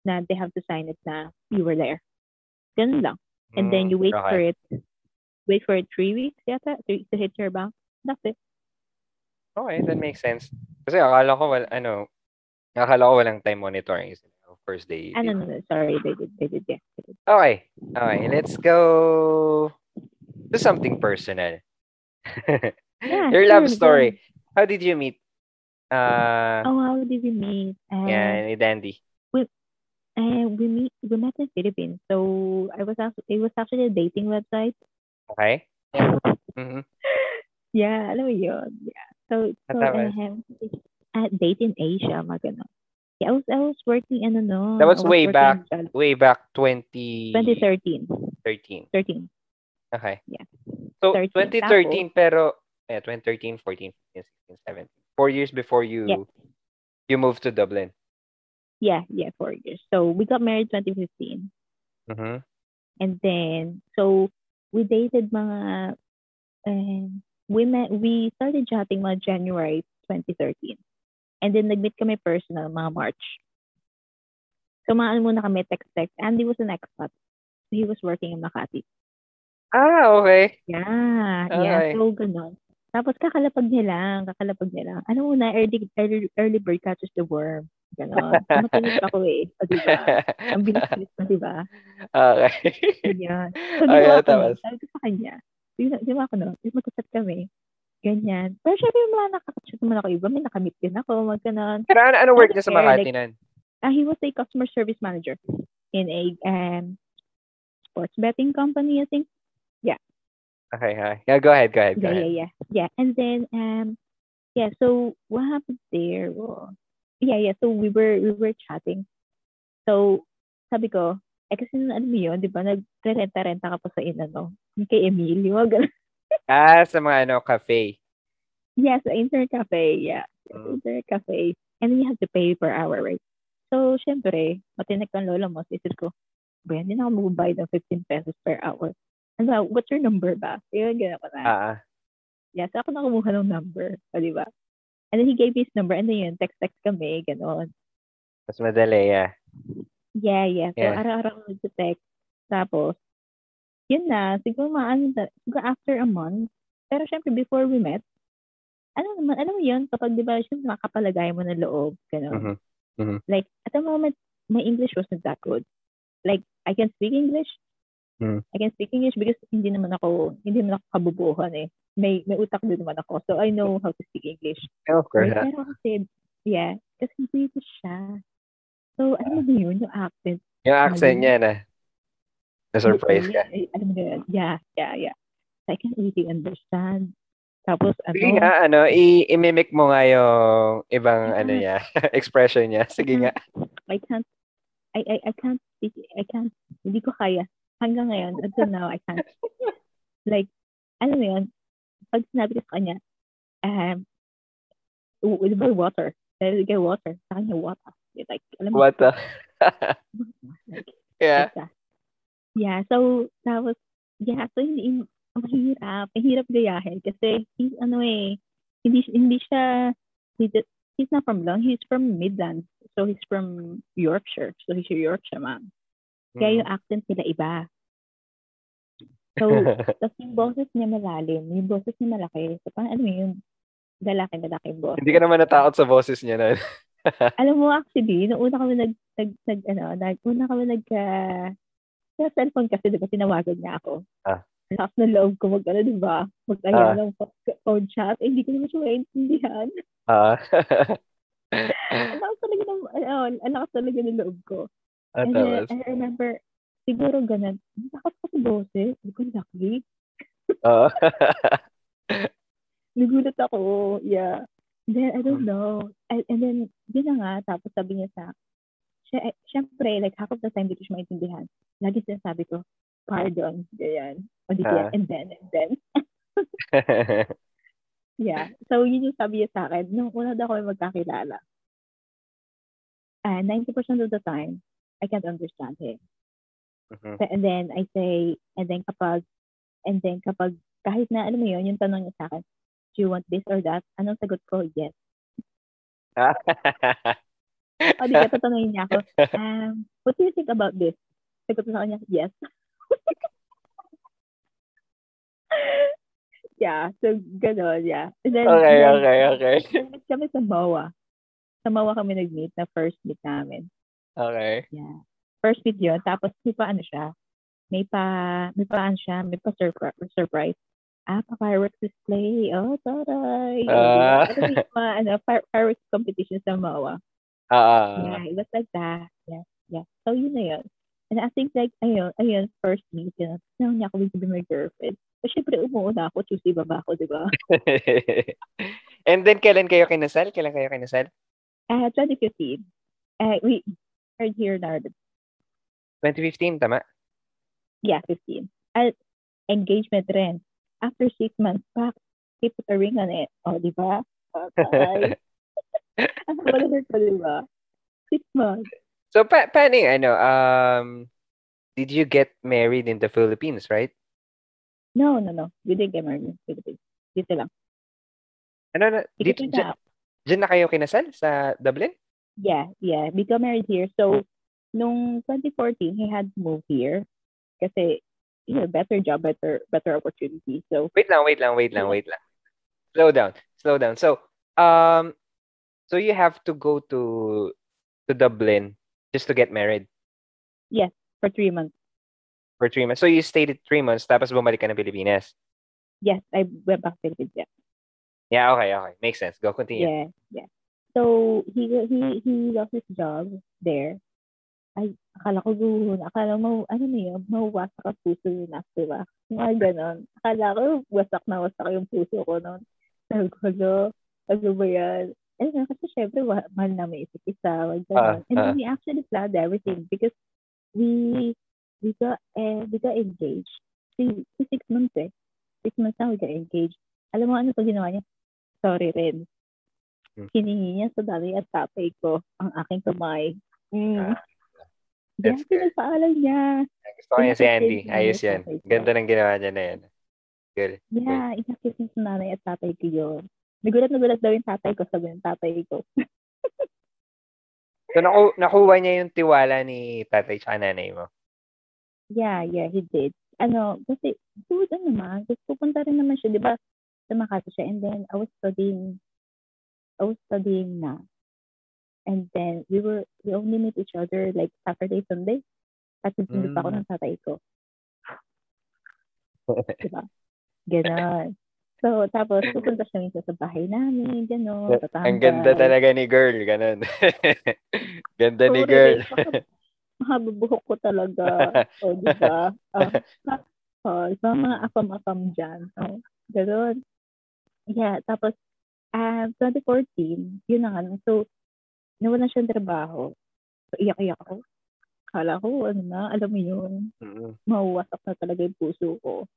na they have to sign it na you were there Ganun lang and then Hmm, you wait okay. for it wait for it three weeks yata three, to hit your bank that's it Okay, that makes sense. Kasi akala ko, wal, ano, akala ko walang time monitoring. Of course, they, ah, they- no, no, no, sorry they did they did yeah they did. Okay. Okay, let's go to something personal. Yeah, Your love sure, story. How did you meet? Uh, Oh, how did we meet? Uh, yeah, ni Dandy. We, uh, we meet we met in Philippines. So I was actually it was actually a dating website. Okay? Yeah. Mhm. Yeah, alam mo yun. Yeah. So so Tapos? um, at Date in Asia, mga ganun. Yeah, I was I was working ano no. That was I way back. in Way back 20... 2013. 13. 13. Okay. Yeah. So, 13. 2013, pero, yeah, 2013, 14, 15, 16, 17. Four years before you Yeah. you moved to Dublin. Yeah, yeah, four years. So we got married 2015. Mm-hmm. And then, so we dated mga, um, we met, we started chatting mga January 2013. And then nag-meet kami personal mga March. So mga muna kami, text-text. Andy was an expat. So he was working in Makati. Ah, okay. Yeah, Okay. yeah. So ganun. Tapos kakalapag niya lang, kakalapag niya lang. Ano muna, early, early, early bird catches the worm. Ganon. Matinis ako eh. O, diba? Ang bilis-bilis na, diba? okay. Ganyan. So, Oh, ginawa yeah, ko nun, tapos? sabi ko sa kanya, ginawa ginawa ko nun, tapos mag-usap kami. Ganyan. Pero syempre, wala nakakachat naman ako iba. May nakamit din ako, mag ganon. Pero ano, ano work niya sa Makati like- nun? Ah, he was a customer service manager in a um, sports betting company, I think. Okay, okay. Yeah, go ahead, go ahead, go Yeah, ahead. yeah, yeah. Yeah. And then, um, yeah, so what happened there? Well, yeah, yeah. So we were, we were chatting. So, sabi ko, eh kasi alam mo yun, di ba, nag-renta-renta ka pa sa inano, yung kay Emilio, ganun. Ah, sa mga ano, cafe. Yeah, sa internet cafe, yeah. Mm. internet cafe. And then you have to pay per hour, right? So, syempre, matinik ang lola mo. So, isip ko, ba hindi na ako magbabayad ng 15 pesos per hour. Ano what's your number ba? Yun, ganun ko na. Ah, ah. Yeah, so ako na kumuha ng number. O, di ba? And then he gave me his number and then yun, text-text kami, gano'n. Mas madali, yeah. Yeah, yeah. So, Yeah. araw-araw ko nag-text. Tapos, yun na, siguro maano siguro after a month. Pero syempre, before we met, ano naman, alam mo yun, kapag di ba, syempre makapalagay mo ng loob, gano'n. Mhm. Like, at the moment, my English wasn't that good. Like, I can speak English. Hmm. I can speak English because hindi naman ako, hindi naman ako kabubuhan eh. May, may utak din naman ako. So, I know how to speak English. Yeah, of course. Right? Pero kasi, yeah, kasi British siya. So, mo ba yun, yung accent. Yung accent Mali. niya na. Na-surprise ka. Ay, Alam mo yun. Yeah, yeah, yeah. So, I can't really understand. Tapos, ano, Sige nga, ano, i- i-mimic mo nga yung ibang, Ah. ano niya, expression niya. Sige nga. I can't, I, I, I can't speak, I can't, hindi ko kaya. Hanggang ngayon, until now, I can't. Like, alam mo yun, pag sinabi ko sa kanya, um, with my water, dahil get water, sa kanya water. Like, alam mo, the? like, yeah. Like that. Yeah, so tapos yeah, so hindi hin- mahirap, mahirap gayahin kasi he's ano eh, hindi hindi siya he did, he's not from Long, he's from Midlands. So he's from Yorkshire. So he's a Yorkshire man. Kaya yung accent nila iba. So, tapos yung boses niya malalim, yung boses niya malaki. So, parang ano yung lalaki-lalaki yung boses. Hindi ka naman natakot sa boses niya nun. Alam mo, actually, nung una kami nag, nag, nag ano, nag, una kami nag, uh, sa cellphone kasi, di ba, tinawagan niya ako. Ah. Lakas na loob ko mag, ano, di ba, mag Ah. ng pho- phone chat. Eh, hindi ko naman siya maintindihan. Ah. Ang lakas talaga ng, ano, ang lakas talaga ng loob ko. Ah, And then, tapos. I remember, siguro ganun, lakas ko sa boses. Hindi ko. Oo. Nagulat ako. Yeah. Then, I don't Hmm. know. And, and then, yun na nga. Tapos sabi niya sa, siya, eh, syempre, like, half of the time, di ko siya maintindihan. Lagi sinasabi ko, pardon, ganyan. O di kaya, Ah. and then, and then. Yeah. So, yun yung sabi niya sa akin. Nung una daw kami magkakilala, uh, 90% of the time, I can't understand him. Mhm. And then, I say, and then kapag, and then kapag, kahit na, alam mo yun, yung tanong niya sa akin, do you want this or that? Anong sagot ko? Yes. O, di ka tatanungin niya ako, um, what do you think about this? Sagot ko sa kanya, yes. yeah, so gano'n, yeah. And then, okay, then, okay, okay. kami sa MOA. Sa MOA kami nag-meet na first meet namin. Okay. Yeah. First yun. Tapos may pa ano siya. May pa, may pa ano siya, may pa surpri- surprise. ah, pa-fireworks display. Oh, taray. Ah. ano yung mga, ano, fire- fireworks competition sa MOA. Ah, Yeah, it was like that. Yes, yes. So, yun na yun. And I think like, ayun, ayun, first meet, yun. Tinanong niya ako be my girlfriend. So, syempre, umuuna ako, choosy baba ako, di ba? And then, kailan kayo kinasal? Kailan kayo kinasal? Uh, 2015. Uh, we heard here na, 2015, tama? yeah, 15. At engagement rin. After six months back, he put a ring on it. Oh, di ba? Okay. Ang wala ko, di ba? Six months. so, pa paano yung, ano, um, did you get married in the Philippines, right? No, no, no. We didn't get married in the Philippines. Dito lang. Ano na, Dito dito, na. dyan na kayo kinasal sa Dublin? Yeah, yeah. We got married here. So, nung 2014, he had to move here. Kasi, you know, better job, better better opportunity. So, Wait lang, wait lang, wait lang, wait lang. Slow down, slow down. So, um, so you have to go to to Dublin just to get married for three months. for three months. So you stayed at three months, tapos bumalik ka ng Pilipinas. Yes, I went back to Philippines. Yeah. Yeah, okay, okay. Makes sense. Go continue. Yeah, yeah. So he he he lost his job there. Ay, akala ko guhon. Akala mo, ano na yun, mawasak ang puso yun after ba? Yung Mga ganon. Akala ko, wasak na wasak yung puso ko noon. Sabi ko, hello, ano ba yan? Eh, kasi syempre, wa- mahal namin isa't isa. Wag ganon. Ah, And ah. then we actually planned everything because we we got eh, we got engaged. Si, si six months eh. Six months na we got engaged. Alam mo ano pa ginawa niya? Sorry rin. Hmm. Hiningi niya sa dami at tatay ko ang aking kamay. Mm. Ah, good. pinagpaalam niya. Gusto ko yan si Andy. niya Ayos yan. Ganda ng ginawa niya na yan. Good. Yeah, inakit niya sa nanay at tatay ko yun. Nagulat na gulat daw yung tatay ko, sabi ng tatay ko. So, naku nakuha niya yung tiwala ni tatay tsaka nanay mo. Yeah, yeah, he did. Ano, kasi, dude, ano naman, kasi pupunta rin naman siya, di ba, sa Makati siya. And then, I was studying, I was studying na. And then, we were, we only meet each other like Saturday, Sunday. At nagsundo pa ako Mm. ng tatay ko. Diba? Ganon. So, tapos, pupunta siya minsan sa bahay namin, gano'n. Ang ganda talaga ni girl. Ganun. ganda ni Sorry, girl. baka Mahaba buhok ko talaga. o, di ba? Ah, oh, so, mga akam-akam dyan. Oh, ganun. Yeah, tapos, ah 2014, yun na nga. So, nawalan siya ng trabaho. So, iyak-iyak ako. Kala ko, ano na, alam mo yun, Mm. mawawasak na talaga yung puso ko.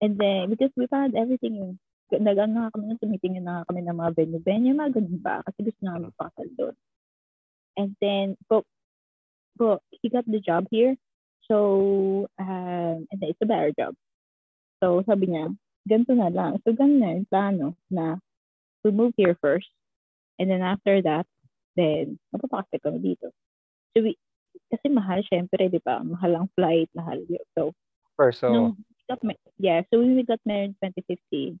And then, because we found everything nag-ano nga kami, tumitingin na kami ng mga venue-venue, mga ganun ba? Kasi gusto na kami pakasal doon. And then, but, but he got the job here. So, um, and then it's a better job. So, sabi niya, ganito na lang. So, ganun na yung plano na to move here first. And then after that, then, mapapakasal kami dito. So, we, kasi mahal, syempre, di ba? Mahal ang flight, mahal. So, First, so, nung we yeah, so when we got married 2015,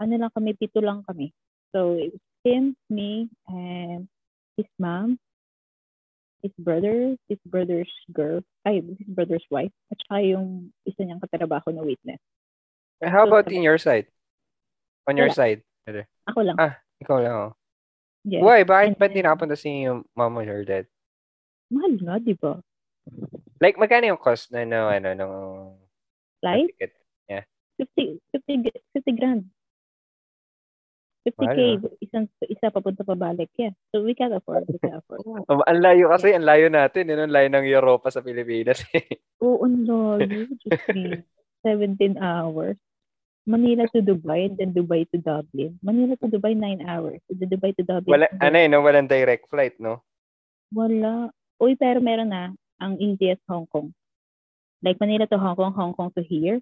ano lang kami, pito lang kami. So it was him, me, and his mom, his brother, his brother's girl, ay, his brother's wife, at saka yung isa niyang katrabaho na witness. how so, about in your side? On your Wala. side? Ako lang. Ah, ikaw lang, oh. yeah. Why? Bakit And ba't di then- nakapunta si yung mom or dad? Mahal nga, di ba? Like, magkano yung cost na, no, ano, ng Flight? ticket? 50, 50, 50 grand. 50k, Mahal, isang, isa papunta pabalik. Yeah. So we can afford, we can afford. Um, ang layo kasi, ang layo natin. Yun, ang layo ng Europa sa Pilipinas. Oo, ang layo. Just me. 17 hours. Manila to Dubai and then Dubai to Dublin. Manila to Dubai, 9 hours. To the Dubai to Dublin. Wala, ano eh, no? Walang direct flight, no? Wala. Uy, pero meron na. Ang easiest Hong Kong. Like Manila to Hong Kong, Hong Kong to here.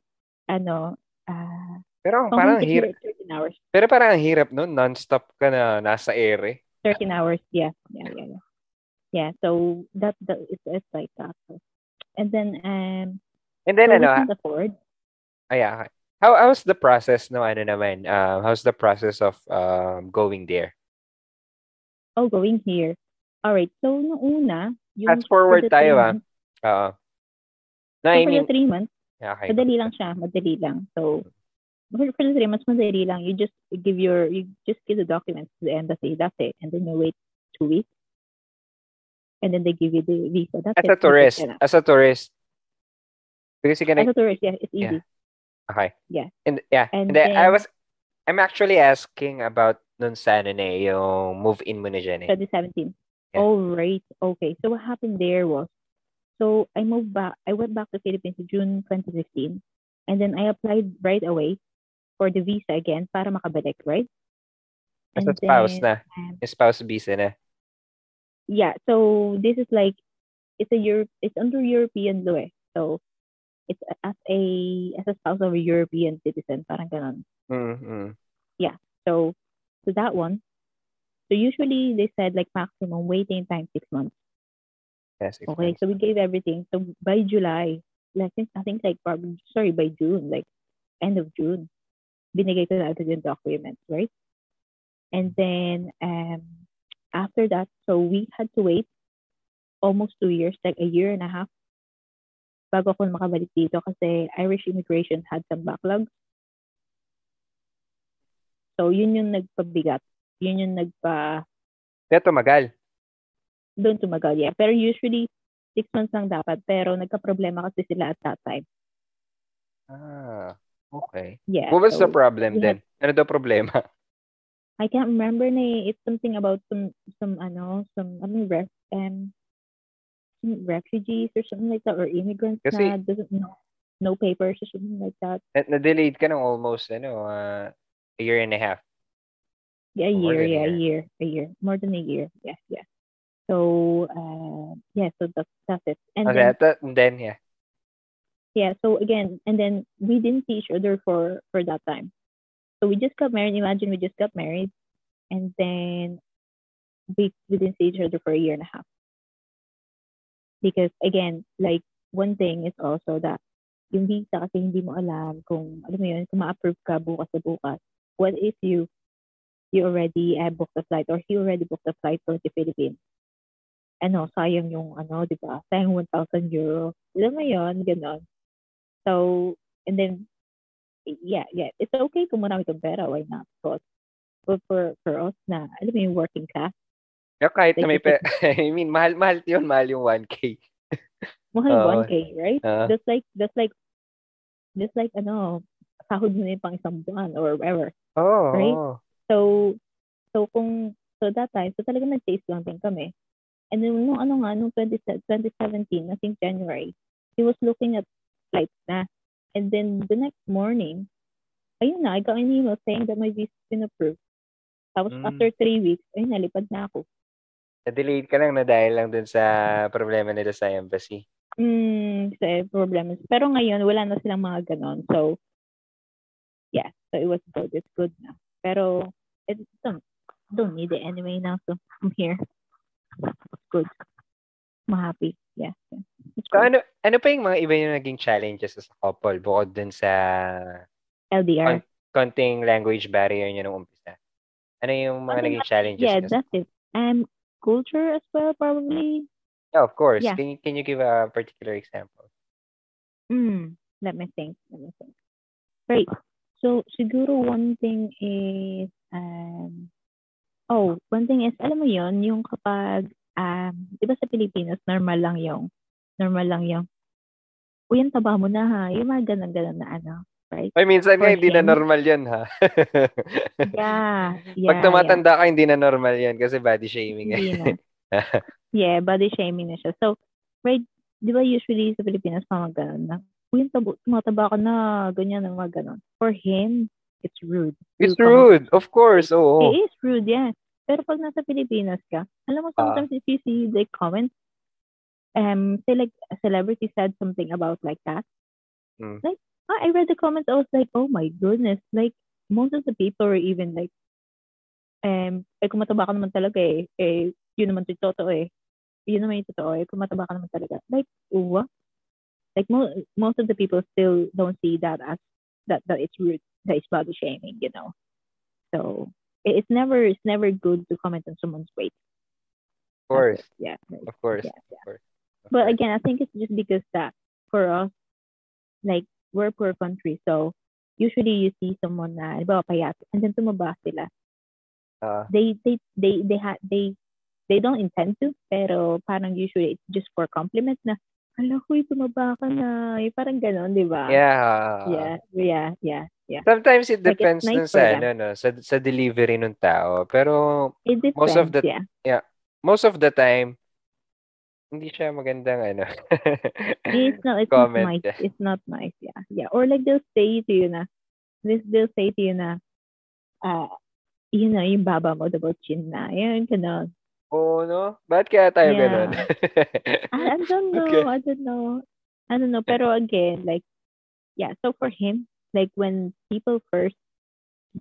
Ano, ah, Pero Hong parang Kong hirap. here, 13 hours. Pero parang ang hirap nun. Non-stop ka na nasa air eh. 13 hours, yeah. Yeah, yeah, yeah. Yeah, so that, that it's, it's like that. And then, um, And then so ano, afford. ay, ah, how, how's the process no, ano naman, um, how's the process of um, going there? Oh, going here. All right. So, nung una, yung Fast forward for tayo, ah. Oo. No, So, I for mean, the three months, yeah, okay. madali lang siya. Madali lang. So, for, for the three months, madali lang. You just give your, you just give the documents to the embassy. That's it. And then you wait two weeks. And then they give you the visa. That's As it. a tourist. As a tourist. Because you're As a tourist, yeah, it's easy. Okay. Yeah. And yeah. And And, then, I was I'm actually asking about nun sa ano na eh, yung move-in mo na dyan eh. 2017. Yeah. Oh, right. Okay. So what happened there was, so I moved back, I went back to Philippines in June 2015. And then I applied right away for the visa again para makabalik, right? As a spouse then, na. um, spouse visa na. yeah, so this is like, it's a Europe, it's under European law eh. So it's as a, as a spouse of a European citizen, parang ganon. Mm-hmm. So, so that one. So usually they said like maximum waiting time six months. Yes, Okay, so we gave everything. So by July, like I think, I think like probably sorry by June, like end of June, binigay ko na agad yung documents, right? And then um after that, so we had to wait almost two years, like a year and a half, bago ako makabalik dito kasi Irish immigration had some backlogs. So yun yung nagpabigat. Yun yung nagpa Kaya tumagal. doon tumagal, yeah. Pero usually, six months lang dapat. Pero nagka-problema kasi sila at that time. Ah, okay. Yeah. What was the so problem we then? Ano daw problema? I can't remember na eh. It's something about some, some ano, some, ano, ref, um, refugees or something like that, or immigrants Kasi- na doesn't know, no papers or something like that. Na- Na-delayed ka ng almost, ano, uh, a year and a half. Yeah, a year, than a yeah, a year, a year. More than a year. Yeah, yeah. So, uh, yeah, so that's, that's it. And Okay, then, that, and then, yeah. yeah so again and then we didn't see each other for for that time so we just got married imagine we just got married and then we, we didn't see each other for a year and a half because again like one thing is also that yung visa kasi hindi mo alam kung alam mo yun kung ma-approve ka bukas sa bukas. What if you you already uh, booked the flight or he already booked the flight for the Philippines? Ano sayang yung ano di ba? Sayang 1,000 euro. Alam mo yun ganon So, and then, yeah, yeah, it's okay kung marami kang pera, why not? But, but for, for us na, alam mo yung working class, Yeah, kahit na may Like, pe- I mean, mahal, mahal yun, mahal yung 1K. mahal Oo. 1K, right? Ah. Just like, just like, just like, ano, sahod mo na yung pang isang buwan or whatever. Oh, Right? So, so kung, so that time, so talaga nag-taste lang din kami. And then, nung ano nga, nung 20, 2017, I think January, he was looking at flights na. And then, the next morning, ayun na, I got an email saying that my visa has been approved. Tapos, Mm. after three weeks, ayun na, lipad na ako. Na-delayed ka lang na dahil lang dun sa problema nila sa embassy. Mm, kasi problems. Pero ngayon, wala na silang mga ganon. So, yeah. So, it was good. It's good na. Pero, it don't, don't need it anyway now. So, I'm here. It's good. I'm happy. Yeah. It's So good. ano, ano pa yung mga iba yung naging challenges sa couple bukod dun sa LDR. konting language barrier niya nung umpisa? Ano yung mga Ano naging challenges? Yeah, that's it. Um, culture as well, probably. Yeah, of course. yeah. Can you, can you give a particular example? Mm, let me think. Let me think. Great. So, siguro one thing is, um, oh, one thing is, alam mo yon yung kapag, um, di ba sa Pilipinas, normal lang yung, normal lang yung, uy, ang taba mo na ha, yung mga ganun-ganun na ano, right? Ay, minsan nga hindi na normal yun, ha? Yeah, yeah, Pag tumatanda ka, hindi na normal yan kasi body shaming. yeah. eh. Hindi na. Yeah, body shaming na siya. So, right, di ba usually sa Pilipinas, mga ganun na, uy, tumataba ka na, ganyan, ang mga ganun. For him, it's rude. It's come rude. Of course, oo. It is rude, yeah. Pero pag nasa Pilipinas ka, alam mo, Ah. sometimes if you see like comments, um, say like a celebrity said something about like that. Mm. Like, I read the comments, I was like, oh my goodness, like, most of the people are even like, um, eh, kung mataba ka naman talaga eh, eh, yun naman yung totoo eh. Yun naman yung totoo eh, kung mataba ka naman talaga. Like, what? Like, mo- most of the people still don't see that as, that, that it's rude, that it's body shaming, you know. So, it- it's never it's never good to comment on someone's weight. Of course. It. Yeah. Of course. Yeah, yeah. Of course. Of But course. again, I think it's just because that for us, like we're poor country, so usually you see someone na, di ba, payat, and then tumaba sila. Ah. They, they, they, they, ha, they, they don't intend to, pero parang usually it's just for compliment na, hala ko, tumaba ka na. Yung parang ganon, di ba? yeah. Yeah, yeah, yeah, yeah. Sometimes it Like, depends nice dun for sa, ano, no, sa, sa delivery ng tao. Pero depends, Most of the- yeah. most of the time, hindi siya magandang ano. It's not, it's comment. not nice. It's not nice, yeah. Yeah, or like they'll say to you na, this they'll say to you na, ah, you know, yung baba mo, double chin na. Yun, ganon. Oo, no? Bakit kaya tayo Yeah. ganun? I, I don't know. Okay. I don't know. I don't know. Pero again, like, yeah. So for him, like when people first,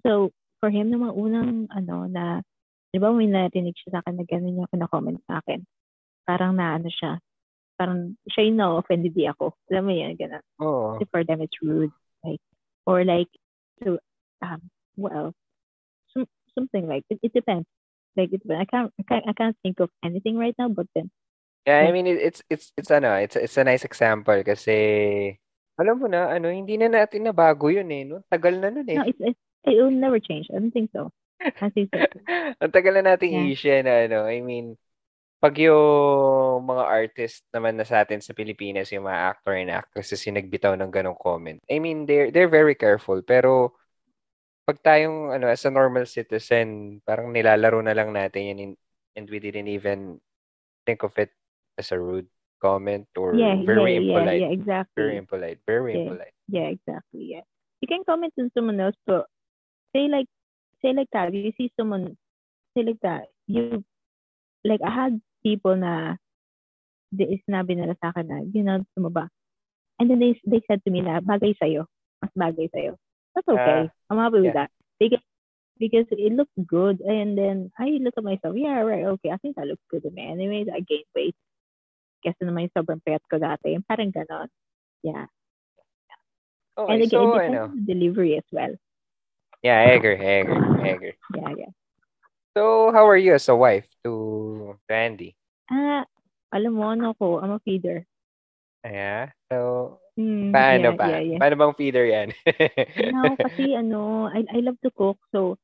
so for him, mga unang, ano, na, di ba may narinig siya sa akin na gano'n yung kina-comment sa akin. Parang na, ano siya, parang siya yung na-offended di ako. Alam mo yan, gano'n. Oo. Kasi for them, it's rude. Like, or like, to, um, well, some, something like, it, it depends. Like, it, I can't, I can't, I can't think of anything right now, but then, Yeah, I mean, it- it's, it's, it's ano, it's, it's a nice example kasi, alam mo na, ano, hindi na natin nabago yun eh, no? Tagal na nun eh. no, it's, it's, it will never change. I don't think so. I think so. Ang tagal na nating Yeah. issue na ano, I mean, pag yung mga artist naman na sa atin sa Pilipinas, yung mga actor and actresses yung nagbitaw ng ganong comment. I mean, they're, they're very careful. Pero, pag tayong, ano, as a normal citizen, parang nilalaro na lang natin yan in- and we didn't even think of it as a rude comment or yeah, very yeah, yeah, impolite. yeah, exactly. Very impolite. Very Yeah. impolite. Yeah, exactly. Yeah. You can comment on someone else, but say like say like that. You see someone say like that. You like I had people na di sinabi nila sa akin na, you know, tumaba. And then they they said to me na bagay sa'yo. Mas bagay sa'yo. That's okay. I'm happy with yeah. that. Because because it looks good and then I look at myself, yeah, right, okay, I think that looks good to me. Anyways, I gained weight. Kasi naman yung sobrang payat ko dati. Parang ganon. Yeah. Okay, And again, so, it depends ano, on delivery as well. yeah, I agree, I agree, I agree. Yeah, yeah. So, how are you as a wife to, to Andy? Ah, alam mo, ano ko, I'm a feeder. Yeah. So, Hmm, paano yeah, pa? Yeah, yeah. Paano bang feeder yan? Now, kasi ano, I, I love to cook. So,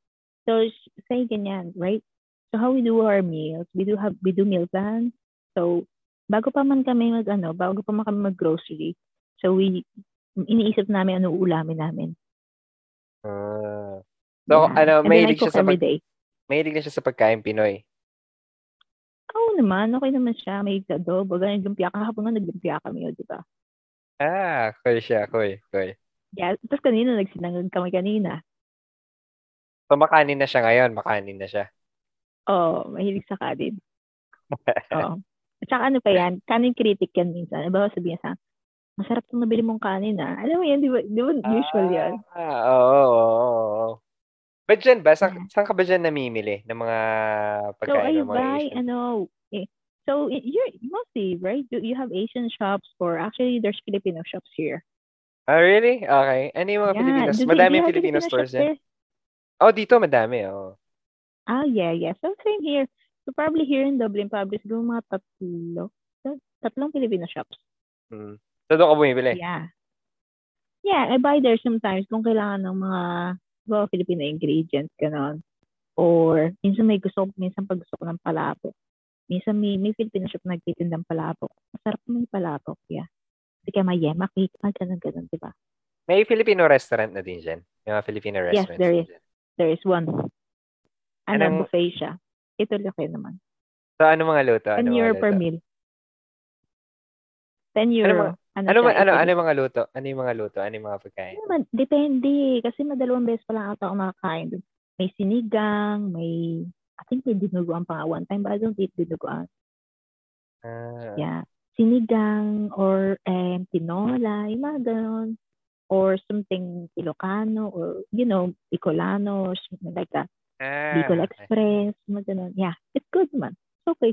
so say ganyan, right? So how we do our meals, we do have, we do meal plans. So, bago pa man kami mag, ano, bago pa man kami mag-grocery, so we, iniisip namin ano ulamin namin. Ah. so, Yeah. ano, mahilig cook siya sa every pag, day. Mahilig na siya sa pagkain Pinoy. Oo naman, okay naman siya. May adobo, ganyan, lumpia. Kahapon nga naglumpia kami, o, di ba? Ah, cool siya, cool, cool. Yeah, tapos kanina, nagsinangag kami kanina. So, makanin na siya ngayon, makanin na siya. Oo, oh, mahilig sa kanin. Oo. At saka ano pa yan, kanin critic yan minsan. Ano ba sabihin sa masarap itong nabili mong kanin ah. Alam mo yan, di ba, di ba usual yan? Ah, oo, oo, oo, But dyan ba, saan, Yeah. saan ka ba dyan namimili ng mga So pagkain I ng mga buy, Asian? ano, eh, so you're mostly, right? You, you have Asian shops or actually there's Filipino shops here. Ah, really? Okay. Ano yung mga Pilipinas? do they- Madami yung Filipino Filipino stores yan. Oh, dito madami, oh. Ah, yeah, yeah. So same here. So probably here in Dublin, probably siguro mga tatlo. tat- Tatlong Filipino shops. Hmm. So, doon ka bumibili? Yeah. Yeah, I buy there sometimes kung kailangan ng mga well, Filipino ingredients, ganon. Or, minsan may gusto ko, minsan pag gusto ko ng palabok. Minsan may, may Filipino shop na nagtitindang palabok. Masarap yung palabok, yeah. Hindi kaya may yema cake, ah, ganon, ganon, di ba? May Filipino restaurant na din dyan. Yung mga Filipino Yes, restaurants. there is. dyan. There is one. Ano, Anong- buffet siya. Ito laki naman. So, ano mga luto? 10 Ano mga euro per meal. 10 euro. Ano, Ano, siya, ano, ito- ano yung mga luto? Ano yung mga luto? Ano yung mga pagkain? Ano depende. Kasi madalawang beses pa lang ata ako makakain. May sinigang, may, I think may dinuguan pa one time, but I don't eat dinuguan. Ah, Yeah. Sinigang or um, tinola, yung mga ganon. Or something Ilocano or, you know, Bicolano or something like that. ah, Bicol okay. Express, mga ganon. Yeah, it's good man. It's okay.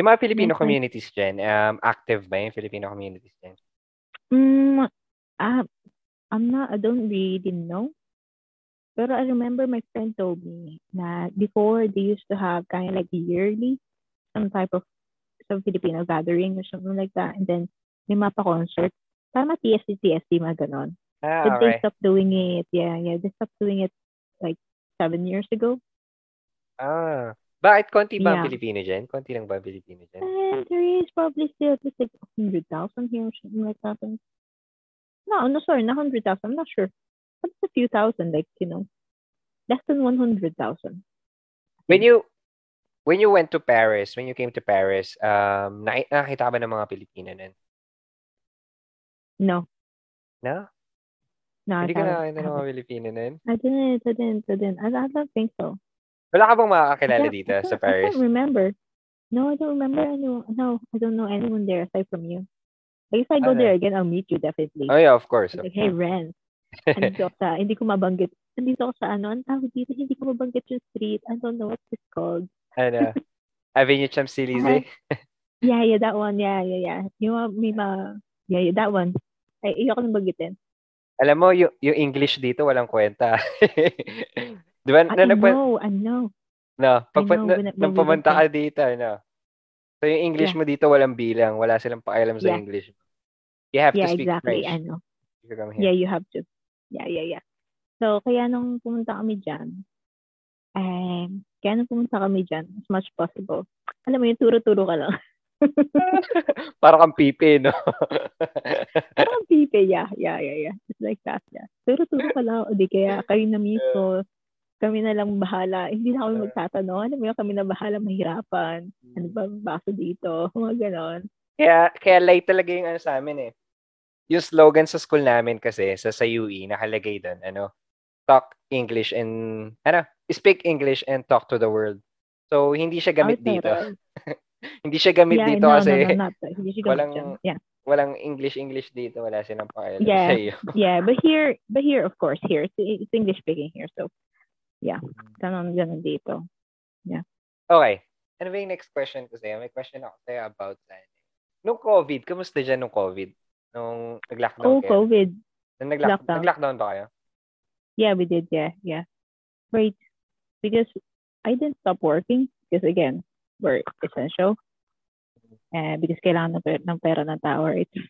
Yung mga Filipino communities dyan, um, active ba yung Filipino communities dyan? Mm, ah, I'm not, I don't really know. Pero I remember my friend told me na before they used to have kind of like yearly some type of some Filipino gathering or something like that. And then may mapa concert. Tama TSC, TSC, mga ganon. Ah, But they stopped doing it. Yeah, yeah. They stopped doing it like seven years ago. Ah. Bakit konti ba ang Yeah. Pilipino dyan? Konti lang ba ang Pilipino dyan? And there is probably still at least like a hundred thousand here or something like that. No, no, sorry, not hundred thousand. I'm not sure. But it's a few thousand, like you know, less than one hundred thousand. When you when you went to Paris, when you came to Paris, um, na nakita ka ba ng mga Pilipino nun? No, No? no, I ka haven't. I ng mga haven't. Pilipino nun? I didn't. I didn't. I didn't. I, I don't think so. Wala ka bang can't, dito sa can't, I Paris? can't remember. No, I don't remember anyone. No, I don't know anyone there aside from you. Like if I go Ano? there again, I'll meet you definitely. Oh yeah, of course. Like, hey. Ren, andito ako sa, hindi ko mabanggit. Andito ako sa ano, ang tawag dito, hindi ko mabanggit yung street. I don't know what it's called. ano? Avenue Champs-Élysées? Yeah, yeah, that one. Yeah, yeah, yeah. Yung mga- may mga, yeah, yeah, that one. Ay, ayoko nang banggitin. Alam mo, yung, yung English dito walang kwenta. Di ba? I, Na, I nagpa- know, I know. no, pag, know, na, when I- nung pumunta ka dito, no? So, yung English Yeah. mo dito walang bilang. Wala silang pakialam sa Yeah. English. You have Yeah, to speak exactly. French. I know. Yeah, you have to. Yeah, yeah, yeah. So, kaya nung pumunta kami dyan, um, kaya nung pumunta kami dyan, as much possible, alam mo yung turo-turo ka lang. Para kang pipi, no? Parang pipe, yeah, yeah, yeah, yeah. Just like that, yeah. Turo-turo ka lang, o di kaya kayo na mismo, kami na lang bahala. Hindi na kami magtatanong, ano mo yun, kami na bahala mahirapan. Ano ba baso dito? Mga ganon. Kaya, kaya light talaga yung ano sa amin eh. Yung slogan sa school namin kasi, sa, sa UE, nakalagay doon, ano, talk English and, ano, speak English and talk to the world. So, hindi siya gamit Oh, dito. hindi siya gamit yeah, dito no, kasi no, no, not that. Hindi siya gamit walang- dyan. Yeah. walang English-English dito. Wala silang pakialam Yeah. sa iyo. Yeah, but here, but here, of course, here, it's, it's English speaking here. So, yeah, ganon, ganon dito. Okay. Ano ba yung next question ko sa'yo? May question ako sa'yo about sa Nung COVID, kamusta dyan nung COVID? Nung nag-lockdown Oh, kayo? COVID. Nung nag-lock- lockdown. nag-lockdown ba kayo? Yeah, we did. Yeah, yeah. Right. Because I didn't stop working because again, we're essential. Uh, because kailangan ng, per- ng pera ng tao, right?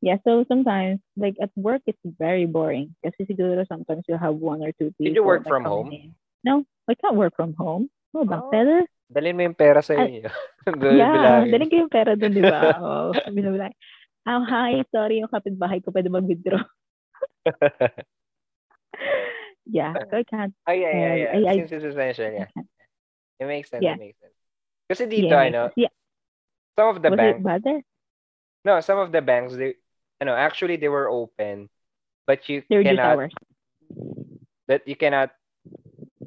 yeah, so sometimes, like at work, it's very boring. Kasi siguro sometimes you'll have one or two people. Did you work from home? in. No, I can't work from home. No, back Oh. teller. Dalhin mo yung pera sa inyo. Yeah, daling ko yung pera doon, di ba? Oo, binabilay. Oh, hi, sorry, yung kapitbahay ko pwede mag-withdraw. yeah, so I can't. Ay, ay, Uh, ay. I- I- Since it's essential, yeah. It makes sense, Yeah. it makes sense. Kasi dito, yeah, ano, yeah. some of the Was banks, it bad no, some of the banks, they, ano, actually they were open, but you They were just cannot, hours. that you cannot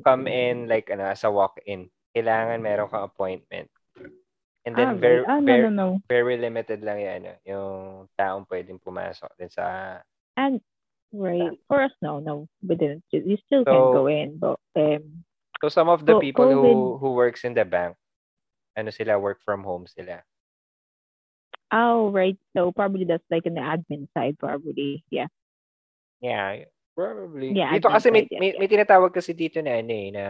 come in like, ano, as a walk-in. Kailangan meron kang appointment. And then ah, very. Ah, no, very, no, no. very limited lang yung, ano, yung taong pwedeng pumasok din sa, And right for us, no, no, we didn't. You still can So- go in, but um, so some of the people who, COVID- who works in the bank, ano sila, work from home sila. Oh, right. So probably that's like in the admin side, probably. Yeah. Yeah, probably. Yeah, dito kasi may, may, yeah. may tinatawag kasi dito na ano eh, na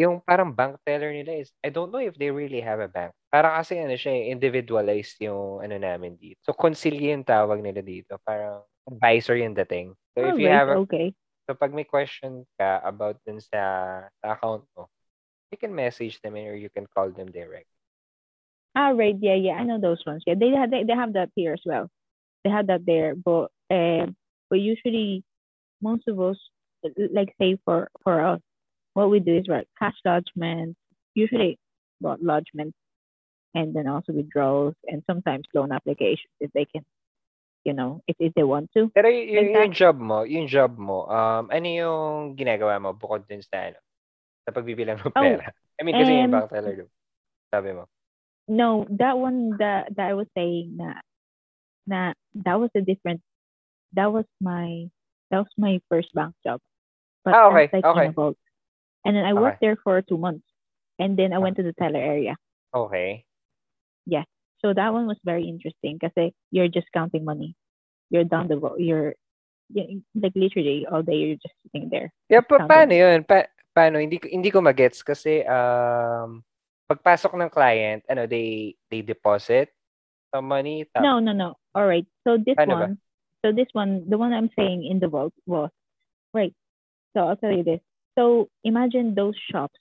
yung parang bank teller nila is, I don't know if they really have a bank. Para kasi ano siya eh, individualized yung ano namin dito. So, consigliere yung tawag nila dito. Parang advisor yung dating. So, if Oh, you right, have, a, okay. so pag may question ka about dun sa, sa account mo, you can message them or you can call them direct. Ah, right. Yeah, yeah. I know those ones. Yeah, they have they, they have that here as well. They have that there, but um, but usually most of us, like say for for us, what we do is right cash lodgement, usually well, lodgement, and then also withdrawals and sometimes loan applications if they can, you know, if if they want to. Pero y- y- yung job mo, yung job mo, um, ano yung ginagawa mo bukod dun sa ano? Sa pagbibilang ng pera. Oh, pera. I mean, kasi yung um, bank teller, sabi mo. No, that one that that I was saying na na that was a different that was my that was my first bank job. But Ah, okay, like okay. in a vault. And then I worked there for two months. And then I went to the teller area. Okay. Yeah. So that one was very interesting because you're just counting money. You're down the vault. You're like literally all day you're just sitting there. Yeah, pa- Counting. paano yun? Pa- paano? Hindi, ko- hindi ko magets kasi um, pagpasok ng client, ano, they they deposit some money. tap- No, no, no. All right. So this ba? one, So this one, the one I'm saying in the vault was right. So I'll tell you this. So imagine those shops,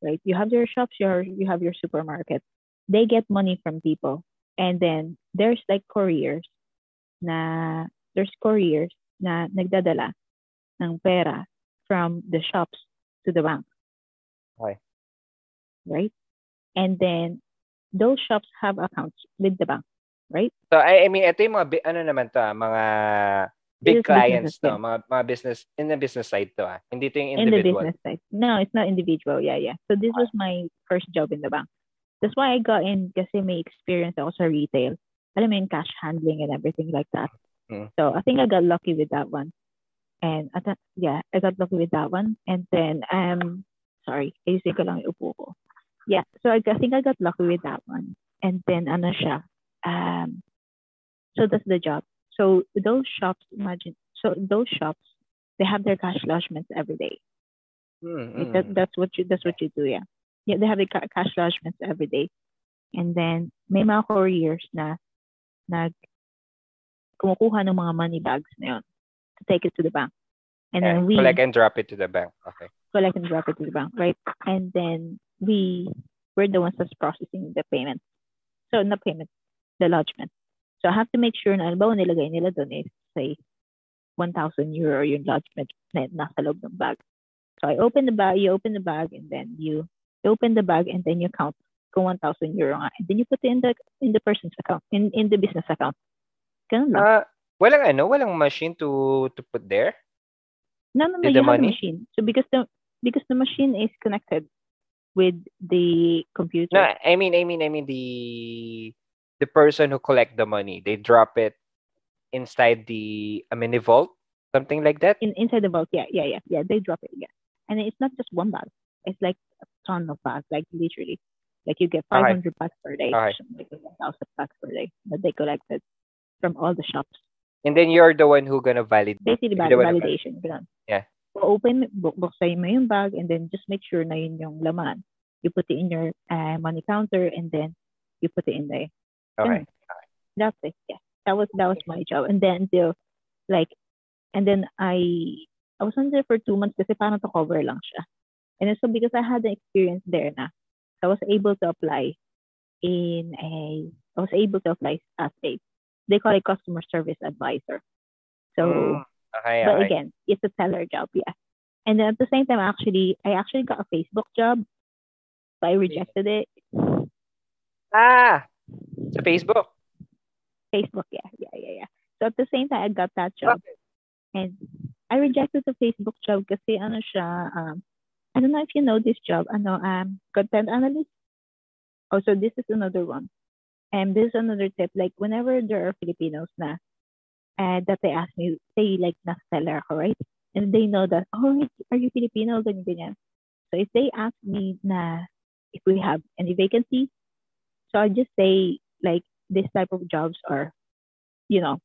right? You have your shops, your you have your supermarket. They get money from people, and then there's like couriers, na there's couriers na nagdadala ng pera from the shops to the bank. Okay. Right? And then those shops have accounts with the bank, right? So, I, I mean, ito yung mga, bi- ano naman to, ah, mga big clients to, mga, mga business, in the business side to, ah. Hindi to yung in the business side. No, it's not individual. Yeah, yeah. So this was my first job in the bank. That's why I got in kasi may experience ako sa retail. Alam mo yung cash handling and everything like that. Mm. So I think I got lucky with that one. And I thought, yeah, I got lucky with that one. And then, um, sorry, ayusin ko lang yung upo ko. Yeah, so I, I think I got lucky with that one. And then, ano siya, um, so that's the job. So those shops, imagine, so those shops, they have their cash lodgements every day. Mm, Like mm. that, that's what you that's what you do, yeah. Yeah, they have the ca- cash lodgements every day. And then may mga couriers na nag kumukuha ng mga money bags na yun to take it to the bank. And Yeah, then we collect and drop it to the bank. Okay. collect and drop it to the bank, right? And then we we're the ones that's processing the payment. So the payment, the lodgement. So I have to make sure na alam nilagay nila doon is say 1,000 euro yung lodgement na nasa loob ng bag. So I open the bag, you open the bag, and then you open the bag, and then you count kung 1,000 euro nga. And then you put it in the in the person's account, in in the business account. Ganun lang. Ah, walang ano, walang machine to to put there? No, no, no. You the have the money? machine. So because the because the machine is connected with the computer. No, I mean, I mean, I mean the the person who collect the money, they drop it inside the I a mini vault, something like that. In inside the vault, yeah, yeah, yeah, yeah. They drop it, yeah. And it's not just one bag. It's like a ton of bags, like literally. Like you get Okay. 500 bags per day, something like 1,000 bags per day that they collected from all the shops. And then you're the one who gonna validate. Basically, You're the one who validation. Ganun. Yeah. Open, bu- buksan mo yung bag and then just make sure na yun yung laman. You put it in your uh, money counter and then you put it in there. Okay. that's it. Yeah, that was that was my job. And then until like, and then I I was on there for two months kasi parang to cover lang siya. And then so because I had the experience there na, I was able to apply in a I was able to apply as a they call it customer service advisor. So Mm, okay, but okay. again, it's a teller job, yeah. And then at the same time, actually, I actually got a Facebook job, but I rejected it. Ah, sa Facebook. Facebook, yeah, yeah, yeah, yeah. So at the same time, I got that job. And I rejected the Facebook job kasi ano siya, um, I don't know if you know this job, I ano, um, content analyst. Oh, so this is another one. And this is another tip, like whenever there are Filipinos na, uh, that they ask me, say like na seller ako, right? And they know that, oh, are you Filipino? Ganyan, ganyan. So if they ask me na if we have any vacancies, so I just say like this type of jobs are, you know,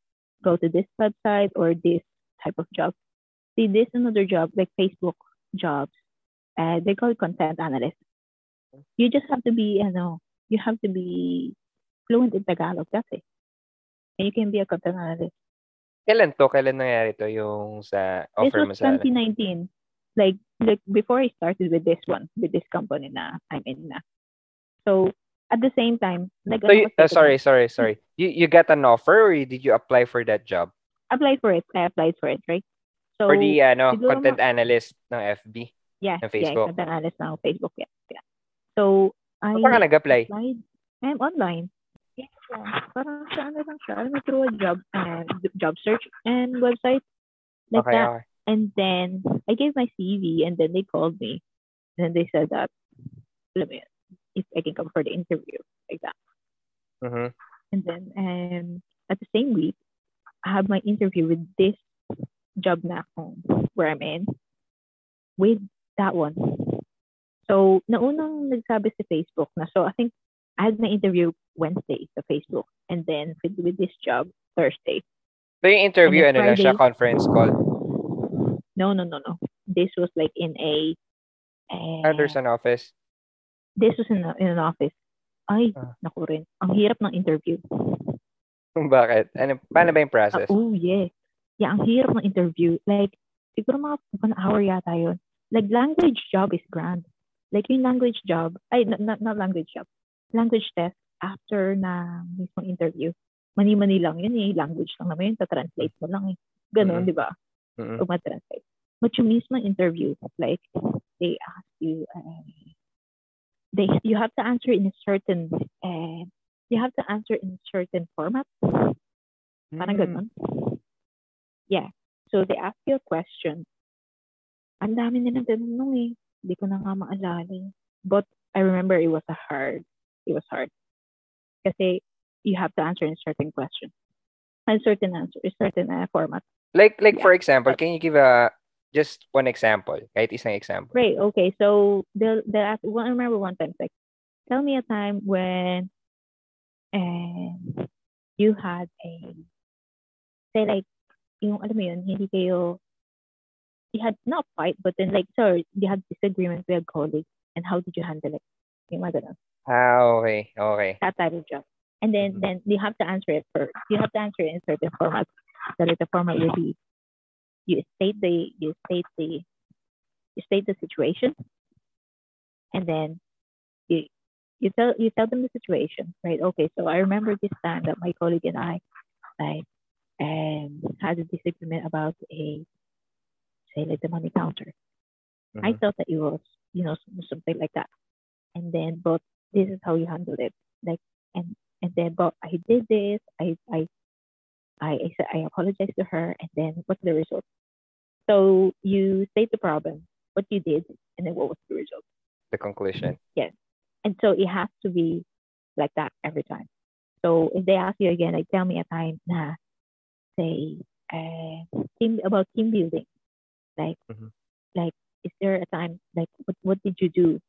go to this website or this type of job. See, this another job like Facebook jobs. Uh, they call it content analyst. You just have to be, you know, you have to be fluent in Tagalog. That's it. And you can be a content analyst. Kailan to? Kailan nangyari to yung sa offer mo was sa 2019. Like, like before I started with this one, with this company na I'm in na. So at the same time, like So you, uh, sorry, sorry, sorry. You you got an offer or did you apply for that job? apply for it. I applied for it, right? So For the ano, content analyst ng FB? yeah, ng yeah, Facebook. content analyst na ako, Facebook, yeah, yeah. So I Saan ka nag-apply? applied. I'm online. Yeah, parang siya, ano lang siya, ano, through a job, uh, job search and website like Okay, that. okay. And then I gave my CV and then they called me. And then they said that, alam mo yun, if I can come for the interview, like that. Mhm. And then um, at the same week, I have my interview with this job na akong where I'm in with that one. So, naunang nagsabi sa Facebook na, so I think I had my interview Wednesday sa Facebook and then with, with this job Thursday. So yung interview, And ano then lang siya, Friday- conference call. No, no, no, no. This was like in a, Ah, there's uh, an office. this was in, a, in an office. Ay, Ah. naku rin. Ang hirap ng interview. Bakit? Ano, paano ba yung Ah, process? oh, yes. Yeah, ang hirap ng interview. Like, siguro mga one hour yata yun. Like, language job is grand. Like, yung language job, ay, not, not language job, language test after na mismong interview. Mani-mani lang yun eh. Language lang naman yun. Ta-translate mo lang eh. Ganon, Mhm. di ba? Mm-mm. Pag ma-translate. But yung mismong interview, like, they ask you, uh, they, you have to answer in a certain, uh, you have to answer in a certain format. Parang Mm. ganun. Yeah. So they ask you a question. Ang dami nilang tinanong eh. Hindi ko na nga maalala. eh. But I remember it was a hard. It was hard. Kasi you have to answer in certain question. A certain answer, certain uh, format. Like, like Yeah. for example, can you give a, just one example? Kahit isang example. Great. Okay. So they'll, they'll ask, well, I remember one time, like, tell me a time when and you had a, say like, yung, alam mo yun, hindi kayo, you had not fight, but then like, sorry, you had disagreement with a colleague, and how did you handle it? Yung mga ganun. Ah, okay. Okay. That type of job. And then, Mhm. then you have to answer it first. You have to answer it in certain format. So that the format will be, you state the, you state the, you state the situation, and then you, you tell, you tell them the situation, right? Okay, so I remember this time that my colleague and I, like, um, had a disagreement about a, say, like the money counter. I Mhm. thought that it was, you know, something like that. And then, but this is how you handle it. Like, and and then, but I did this. I I I I said I apologized to her, and then what's the result? So you state the problem, what you did, and then what was the result. The conclusion. Yes. And so it has to be like that every time. So if they ask you again, like tell me a time nah say uh, team about team building. Like Mhm. like is there a time like what what did you do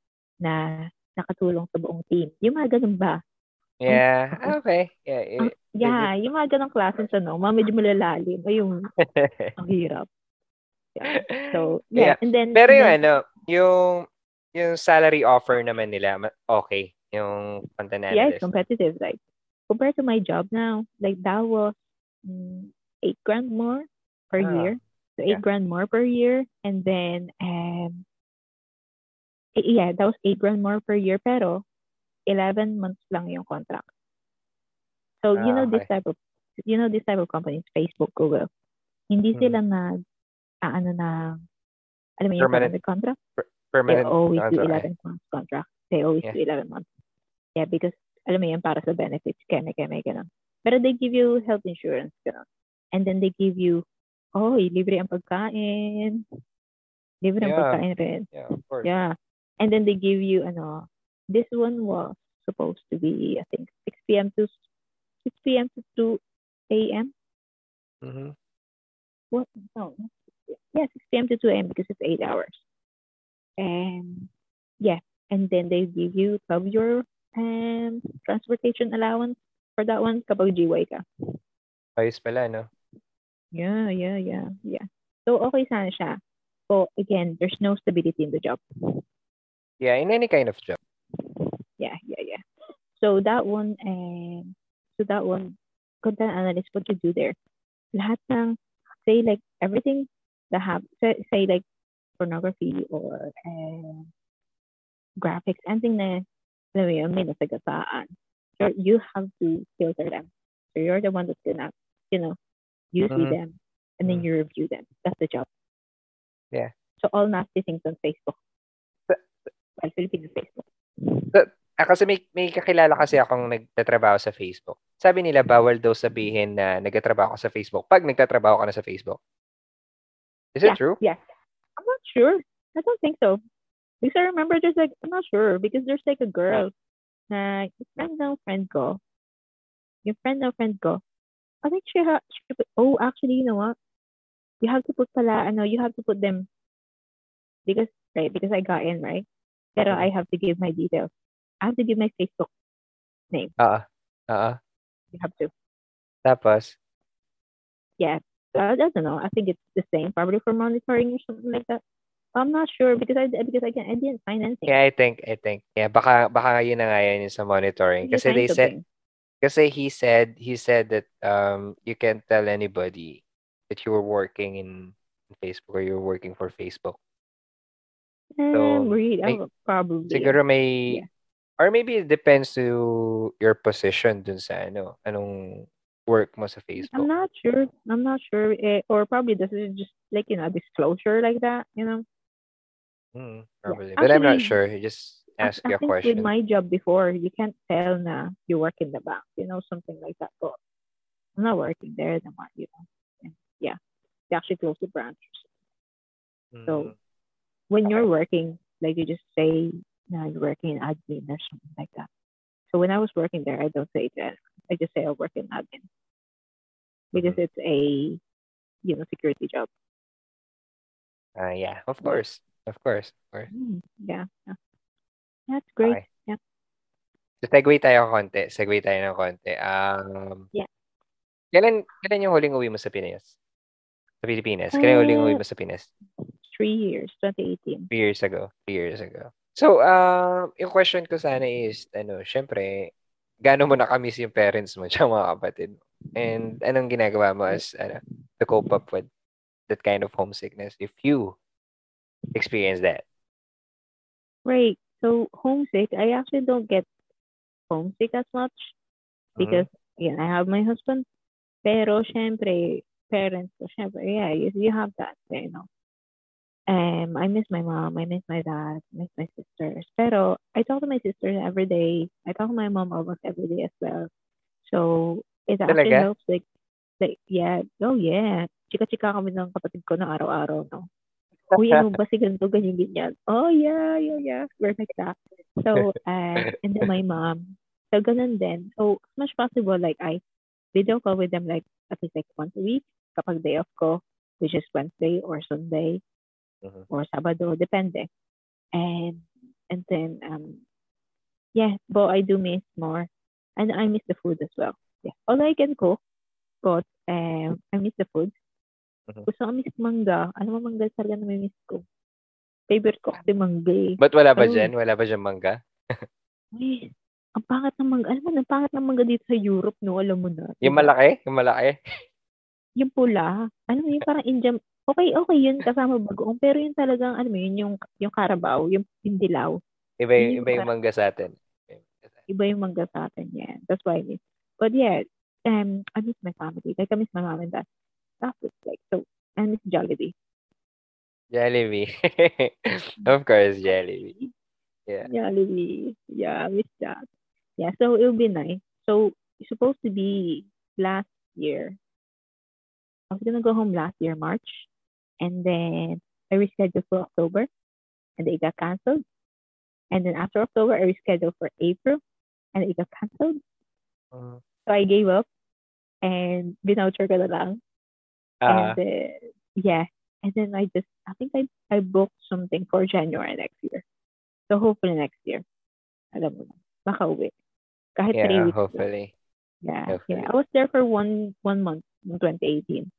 na nakatulong sa buong team? Yung mga ganun ba? Yeah. Ah, Okay. Yeah. Ang- yeah, yung mga ganung klase sa no, mga medyo malalalim. Ay, yung it- ang hirap. Yeah. So, yeah. And then, Pero yung ano, yung yung salary offer naman nila, okay. Yung content yeah, it's competitive. Like compared to my job now, like that was mm, eight grand more per Ah, year. So eight yeah. grand more per year, and then um, yeah, that was eight grand more per year. Pero eleven months lang yung contract. So you Ah, know this okay. type of you know this type of companies, Facebook, Google. Hindi Hmm. sila nag ah, ano na alam mo yung Permanent permanent contract. They Permanent always do contract. 11 months contract. They always Yeah. do 11 months. Yeah, because alam mo yan, para sa benefits, keme, keme, ganun. Pero they give you health insurance, ganun. And then they give you, oh, libre ang pagkain. Libre ang Yeah. pagkain rin. Yeah, of course. Yeah. And then they give you, ano, this one was supposed to be, I think, 6 p.m. to 6 p.m. to 2 a.m. Mhm. What? No. not 6 p.m. Yeah, 6 p.m. to 2 a.m. because it's eight hours. And yeah, and then they give you cover your um, transportation allowance for that one kapag GY ka. Ayos pala, no? Yeah, yeah, yeah, yeah. So okay sana siya. But again, there's no stability in the job. Yeah, in any kind of job. Yeah, yeah, yeah. So that one, um, so that one, content analyst, what you do there, lahat ng, say like everything that have, say, say like pornography or um, graphics, anything na, alam mo yun, may nasagasaan. So you have to filter them. So you're the one that's gonna, you know, you see Mhm. them and then Mhm. you review them. That's the job. Yeah. So all nasty things on Facebook. Well, Philippines Facebook. Ah, kasi may, may kakilala kasi akong nagtatrabaho sa Facebook. Sabi nila, bawal daw sabihin na nagtatrabaho ka sa Facebook pag nagtatrabaho ka na sa Facebook. Is it Yeah. true? Yes. I'm not sure. I don't think so. Because I remember there's like, I'm not sure. Because there's like a girl na yung friend ng friend ko. Yung friend ng friend ko. I think she, ha- she put, oh, actually, you know what? You have to put pala, ano, you have to put them, because, right, because I got in, right? Pero I have to give my details. I have to give my Facebook name. Oo. Oo. You have to. Tapos, Yeah. I, I don't know. I think it's the same, probably for monitoring or something like that. I'm not sure because I because I can I didn't find anything. yeah, I think, I think. Yeah, baka, baka yun na nga yun sa monitoring. Kasi they said? Kasi he said he said that um you can't tell anybody that you were working in, in Facebook or you're working for Facebook. So, Um, read, may- oh, probably. Siguro may Yeah. or maybe it depends to your position dun sa ano, anong work mo sa Facebook. I'm not sure. I'm not sure. Eh, or probably this is just like, you know, disclosure like that, you know? Mm, probably. But I'm not sure. You just ask I you a think with question. my job before, you can't tell na you work in the bank, you know, something like that. But I'm not working there, naman, you know. And yeah, they actually close the branch. So Mm, when you're working, like you just say, no, you're working in admin or something like that. So when I was working there, I don't say that. I just say I work in admin because Mhm. it's a, you know, security job. ah, yeah, of course. Of course. Of course. Mm, yeah, yeah. That's great. Okay. Yeah. So, segue tayo konti. Segue tayo ng konti. Um, Yeah. Kailan, kailan yung huling uwi mo sa Pinas? Sa Pilipinas? Kailan yung huling uwi Uh, mo sa Pinas? Three years, 2018. Three years ago. Three years ago. So, uh, yung question ko sana is, ano, syempre, gaano mo nakamiss yung parents mo tsaka mga kapatid mo? And anong ginagawa mo as, ano, to cope up with that kind of homesickness if you experience that? Right. So homesick, I actually don't get homesick as much Mhm. because again, I have my husband. Pero syempre, parents syempre, yeah, you, you have that, you know. Um, I miss my mom, I miss my dad, I miss my sisters. Pero I talk to my sisters every day. I talk to my mom almost every day as well. So it actually Talaga? helps like like yeah, oh yeah. Chika-chika kami ng kapatid ko na araw-araw, no. Uy, ano ba si ganito, ganyan, ganyan. Oh, yeah, yeah, yeah. We're like that. So, uh, and then my mom. So, ganun din. So, as much possible, like, I video call with them, like, at least, like, once a week. Kapag day off ko, which is Wednesday or Sunday Mhm. or Sabado, depende. And, and then, um, yeah, but I do miss more. And I miss the food as well. Yeah. Although I can cook, but, um, I miss the food. Mhm. Gusto ko miss mangga. Ano mo mangga talaga na may miss ko? Favorite ko kasi mangga eh. But wala ba dyan? Wala ba dyan mangga? Ay, ang pangat ng mangga. Alam mo, ang pangat ng mangga dito sa Europe, no? Alam mo na. Yung malaki? Yung malaki? Yung pula. Mo, yung parang Indian. Okay, okay yun kasama bagoong. Pero yung talagang, alam mo yun, yung, yung Carabao, yung pindilaw. Iba yung, Yung iba yung mangga sa atin. Iba yung mangga sa atin yan. That's why I miss. But yeah, um, I miss my family. Like, I miss my mom and dad. That's it. Like, so, I miss Jollibee. Jollibee. of course, Jollibee. Yeah. Jollibee. Yeah, I miss that. Yeah, so it'll be nice. So it's supposed to be last year. I was gonna go home last year, March, and then I rescheduled for October, and it got canceled. And then after October, I rescheduled for April, and it got canceled. Uh, So I gave up, and binoucher ko na lang. ah, and then, yeah, and then I just I think I I booked something for January next year. So hopefully next year. Alam mo na, makauwi. Kahit three yeah, lang. hopefully. Yeah, hopefully. yeah. I was there for one one month in 2018.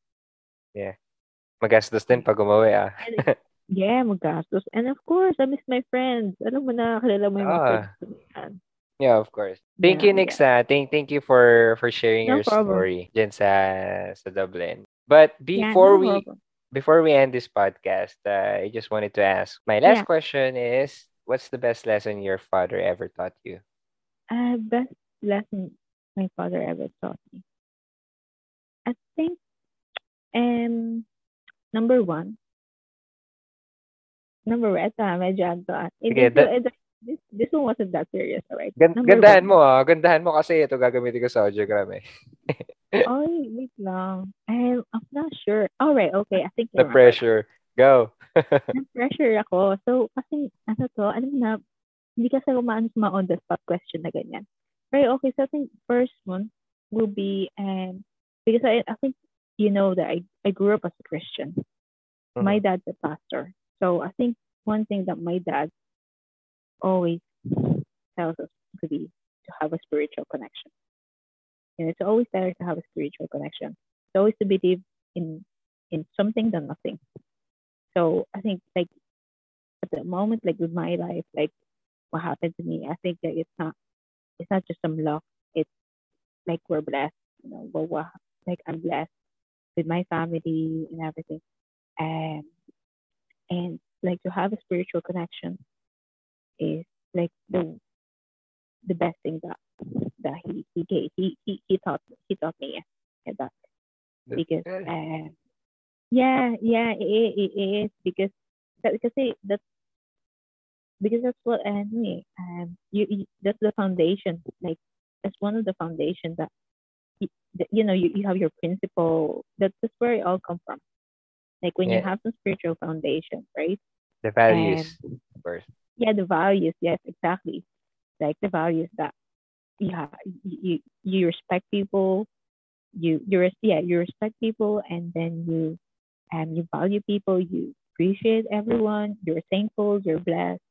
Magastos din pag umuwi ah. Yeah, magastos. And of course, I miss my friends. Alam mo na, kilala mo yung mga Ah. friends. Yeah, of course. Thank you, Yeah, Nix. ah. Thank, thank you for for sharing No your problem. story dyan sa, sa Dublin. But Yeah, before no we problem. before we end this podcast, uh, I just wanted to ask. My last Yeah. question is, what's the best lesson your father ever taught you? Uh, best lesson my father ever taught me. I think, um, number one, number ah, medyo ano, ah. Eh, Sige, this, that- eh, this, this one wasn't that serious, alright? Gan- Number gandahan one. mo ah. Gandahan mo kasi ito gagamitin ko sa audiogram eh. Ay, wait lang. I'm, I'm not sure. Alright, okay, I think The remember. pressure. Go. Na-pressure ako. So, kasi, ano to, alam na, hindi kasi umaano sa mga on-the-spot question na ganyan. Pero okay, so I think first one will be, um, because I, I think you know that I, I grew up as a Christian. My Mhm. dad's a pastor. So I think one thing that my dad always tells us to be to have a spiritual connection. You know, it's always better to have a spiritual connection. It's always to believe in in something than nothing. So I think like at the moment, like with my life, like what happened to me, I think that it's not it's not just some luck. It's like we're blessed. You know, well, well, like I'm blessed with my family and everything, and and like to have a spiritual connection is like the the best thing that that he he gave he he, he taught he taught me yeah, that. Because uh, yeah yeah it, it, it is because that because it, that's because that's what anyway um you, you that's the foundation like that's one of the foundation that you, you know you, you have your principle that's, that's where it all come from. Like when you have some spiritual foundation right? The values, course. yeah the values. Yes exactly. Like the values that yeah you you, you respect people you you res- yeah you respect people and then you um you value people you appreciate everyone you're thankful you're blessed.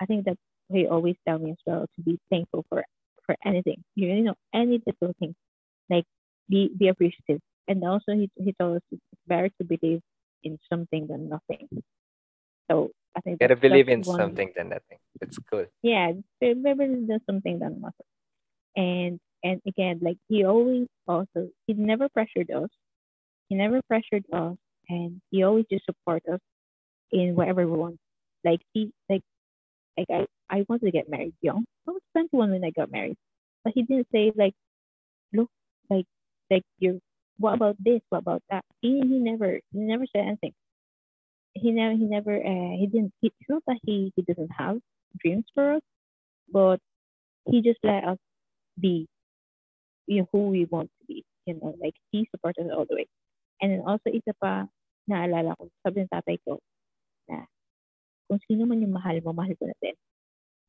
I think that's what he always tell me as well to be thankful for for anything. You know any little thing like be be appreciative and also he, he told us it's better to believe in something than nothing so i think Gotta believe in one- something than nothing. it's cool. yeah, maybe there's something than muscle. And and again, like he always also he never pressured us. He never pressured us and he always just support us in whatever we want. Like he like like I, I wanted to get married young. I was twenty one when I got married. But he didn't say like look like like you're what about this? What about that? He he never he never said anything. He never he never uh, he didn't he, it's not that he, he doesn't have dreams for us, but he just let us be you know, who we want to be. You know, like he supported us all the way. And then also isa pa, naalala ko, sabi ng tatay ko, na kung sino man yung mahal mo, mahal ko na din.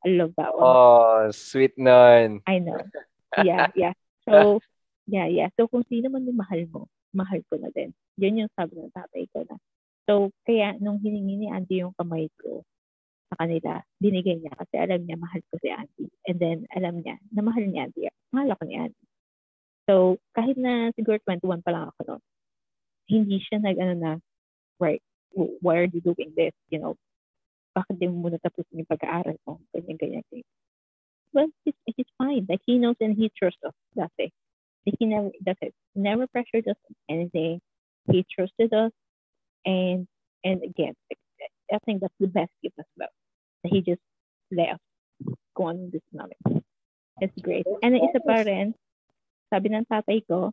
I love that one. Oh, sweet nun. I know. Yeah, yeah. So, yeah, yeah. So, kung sino man yung mahal mo, mahal ko na din. Yun yung sabi ng tatay ko na. So, kaya nung hiningi ni Andy yung kamay ko sa kanila, binigay niya kasi alam niya mahal ko si Andy. And then, alam niya na mahal ni Andy. Mahal ako ni Andy. So, kahit na siguro 21 pa lang ako noon, hindi siya nag, ano na, right, why are you doing this? You know, bakit di mo muna tapusin yung pag-aaral mo? Ganyan, ganyan, ganyan. Well, it's, it's fine. Like, he knows and he trusts us. That's it. Like, he never, that's it. Never pressured us on anything. He trusted us. And, and again, I think that's the best gift as well. He just let us go on this knowledge. It's great. And then isa pa rin, sabi ng tatay ko,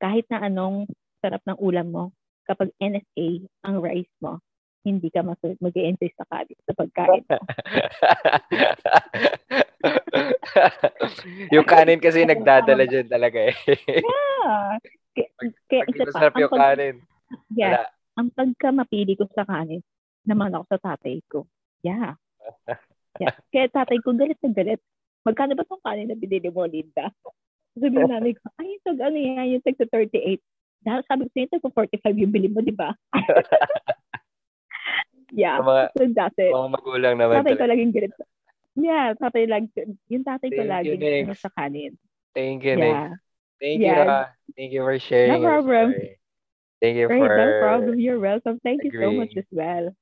kahit na anong sarap ng ulam mo, kapag NSA ang rice mo, hindi ka mas mag-enjoy sa kalit sa pagkain mo. yung kanin kasi nagdadala dyan talaga eh. Yeah. Kaya, kaya isa pa, ang yung pag, kanin, yeah, wala. ang pagka mapili ko sa kanin, naman ako sa tatay ko. Yeah. yeah. Kaya tatay ko, galit na galit. Magkano ba itong kanin na binili mo, Linda? Sabi ng nanay ko, ay, ito, ano yan, yung tag sa 38. Dahil sabi ko sa'yo, tag 45 yung bili mo, di ba? yeah. Yung mga, So that's it. mga magulang naman Tatay ko laging galit. Yeah, tatay lagi, yung tatay ko Thank you, laging sa kanin. Thank you, Nick. Yeah. Thank Yeah. you, ah. Thank you for sharing. your problem. Thank you Right, for no problem. You're welcome. Thank you so much as well.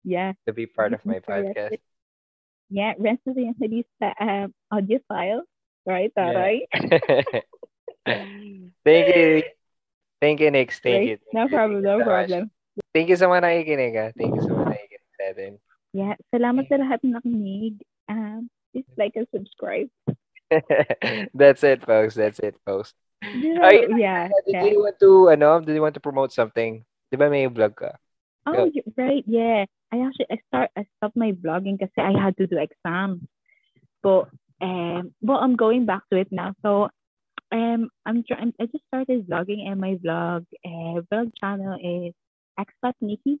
Yeah. to be part of my. Podcast. Yeah, rest of the Angelista um, audio file. Right, Yeah. taray. Thank you. Thank you, Nix. Thank Right? you. Thank No you. problem, no problem. Thank you sa mga nakikinig, ah. Thank you sa mga nakikinig sa atin. Yeah, salamat sa lahat ng nakinig. Um, please like and subscribe. That's it, folks. That's it, folks. Yeah, Ay, yeah. Did yeah. you want to, ano, did you want to promote something? Di ba may vlog ka? Oh, y- right, yeah. I actually I start I stopped my blogging kasi I had to do exams. But um well I'm going back to it now. So um I'm trying I just started vlogging and my vlog uh, vlog channel is Expat Nikki.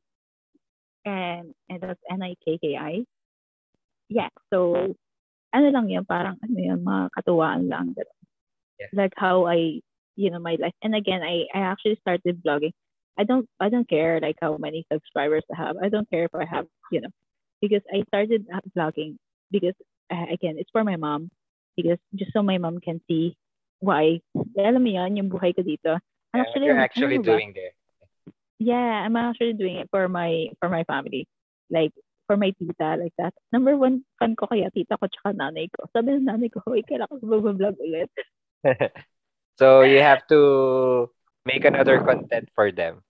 And and that's N I K K I. Yeah, so ano lang yun, parang ano yun, mga katuwaan lang. Yeah. Like how I, you know, my life. And again, I, I actually started vlogging I don't I don't care like how many subscribers I have. I don't care if I have, you know, because I started uh, vlogging because uh, again, it's for my mom because just so my mom can see why. Alam mo yun, yung buhay ko dito. Yeah, what you're actually ano ba? doing there. Yeah, I'm actually doing it for my for my family. Like for my tita, like that. Number one fan ko kaya tita ko tsaka nanay ko. Sabi ng nanay ko, hoy, kailangan ko mag-vlog ulit. so you have to make another content for them.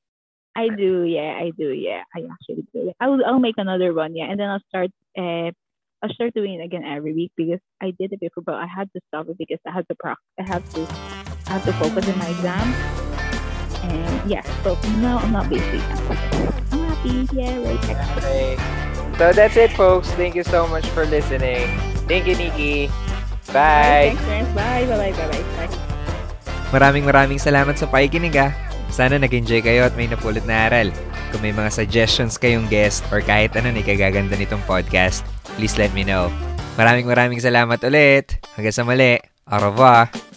I do, yeah, I do, yeah. I actually do. I'll I'll make another one, yeah, and then I'll start. Uh, I'll start doing it again every week because I did it before, but I had to stop it because I had to practice. I had to, I had to focus on my exam. And yeah, so now I'm not busy. I'm happy. Yeah, right. Okay. So that's it, folks. Thank you so much for listening. Thank you, Nikki. Bye. Thanks, friends. Bye. Bye. Bye. Bye. Bye. Maraming maraming salamat sa pakikinig ah. Sana nag-enjoy kayo at may napulot na aral. Kung may mga suggestions kayong guest or kahit ano na ikagaganda nitong podcast, please let me know. Maraming maraming salamat ulit. Hanggang sa mali. Au revoir.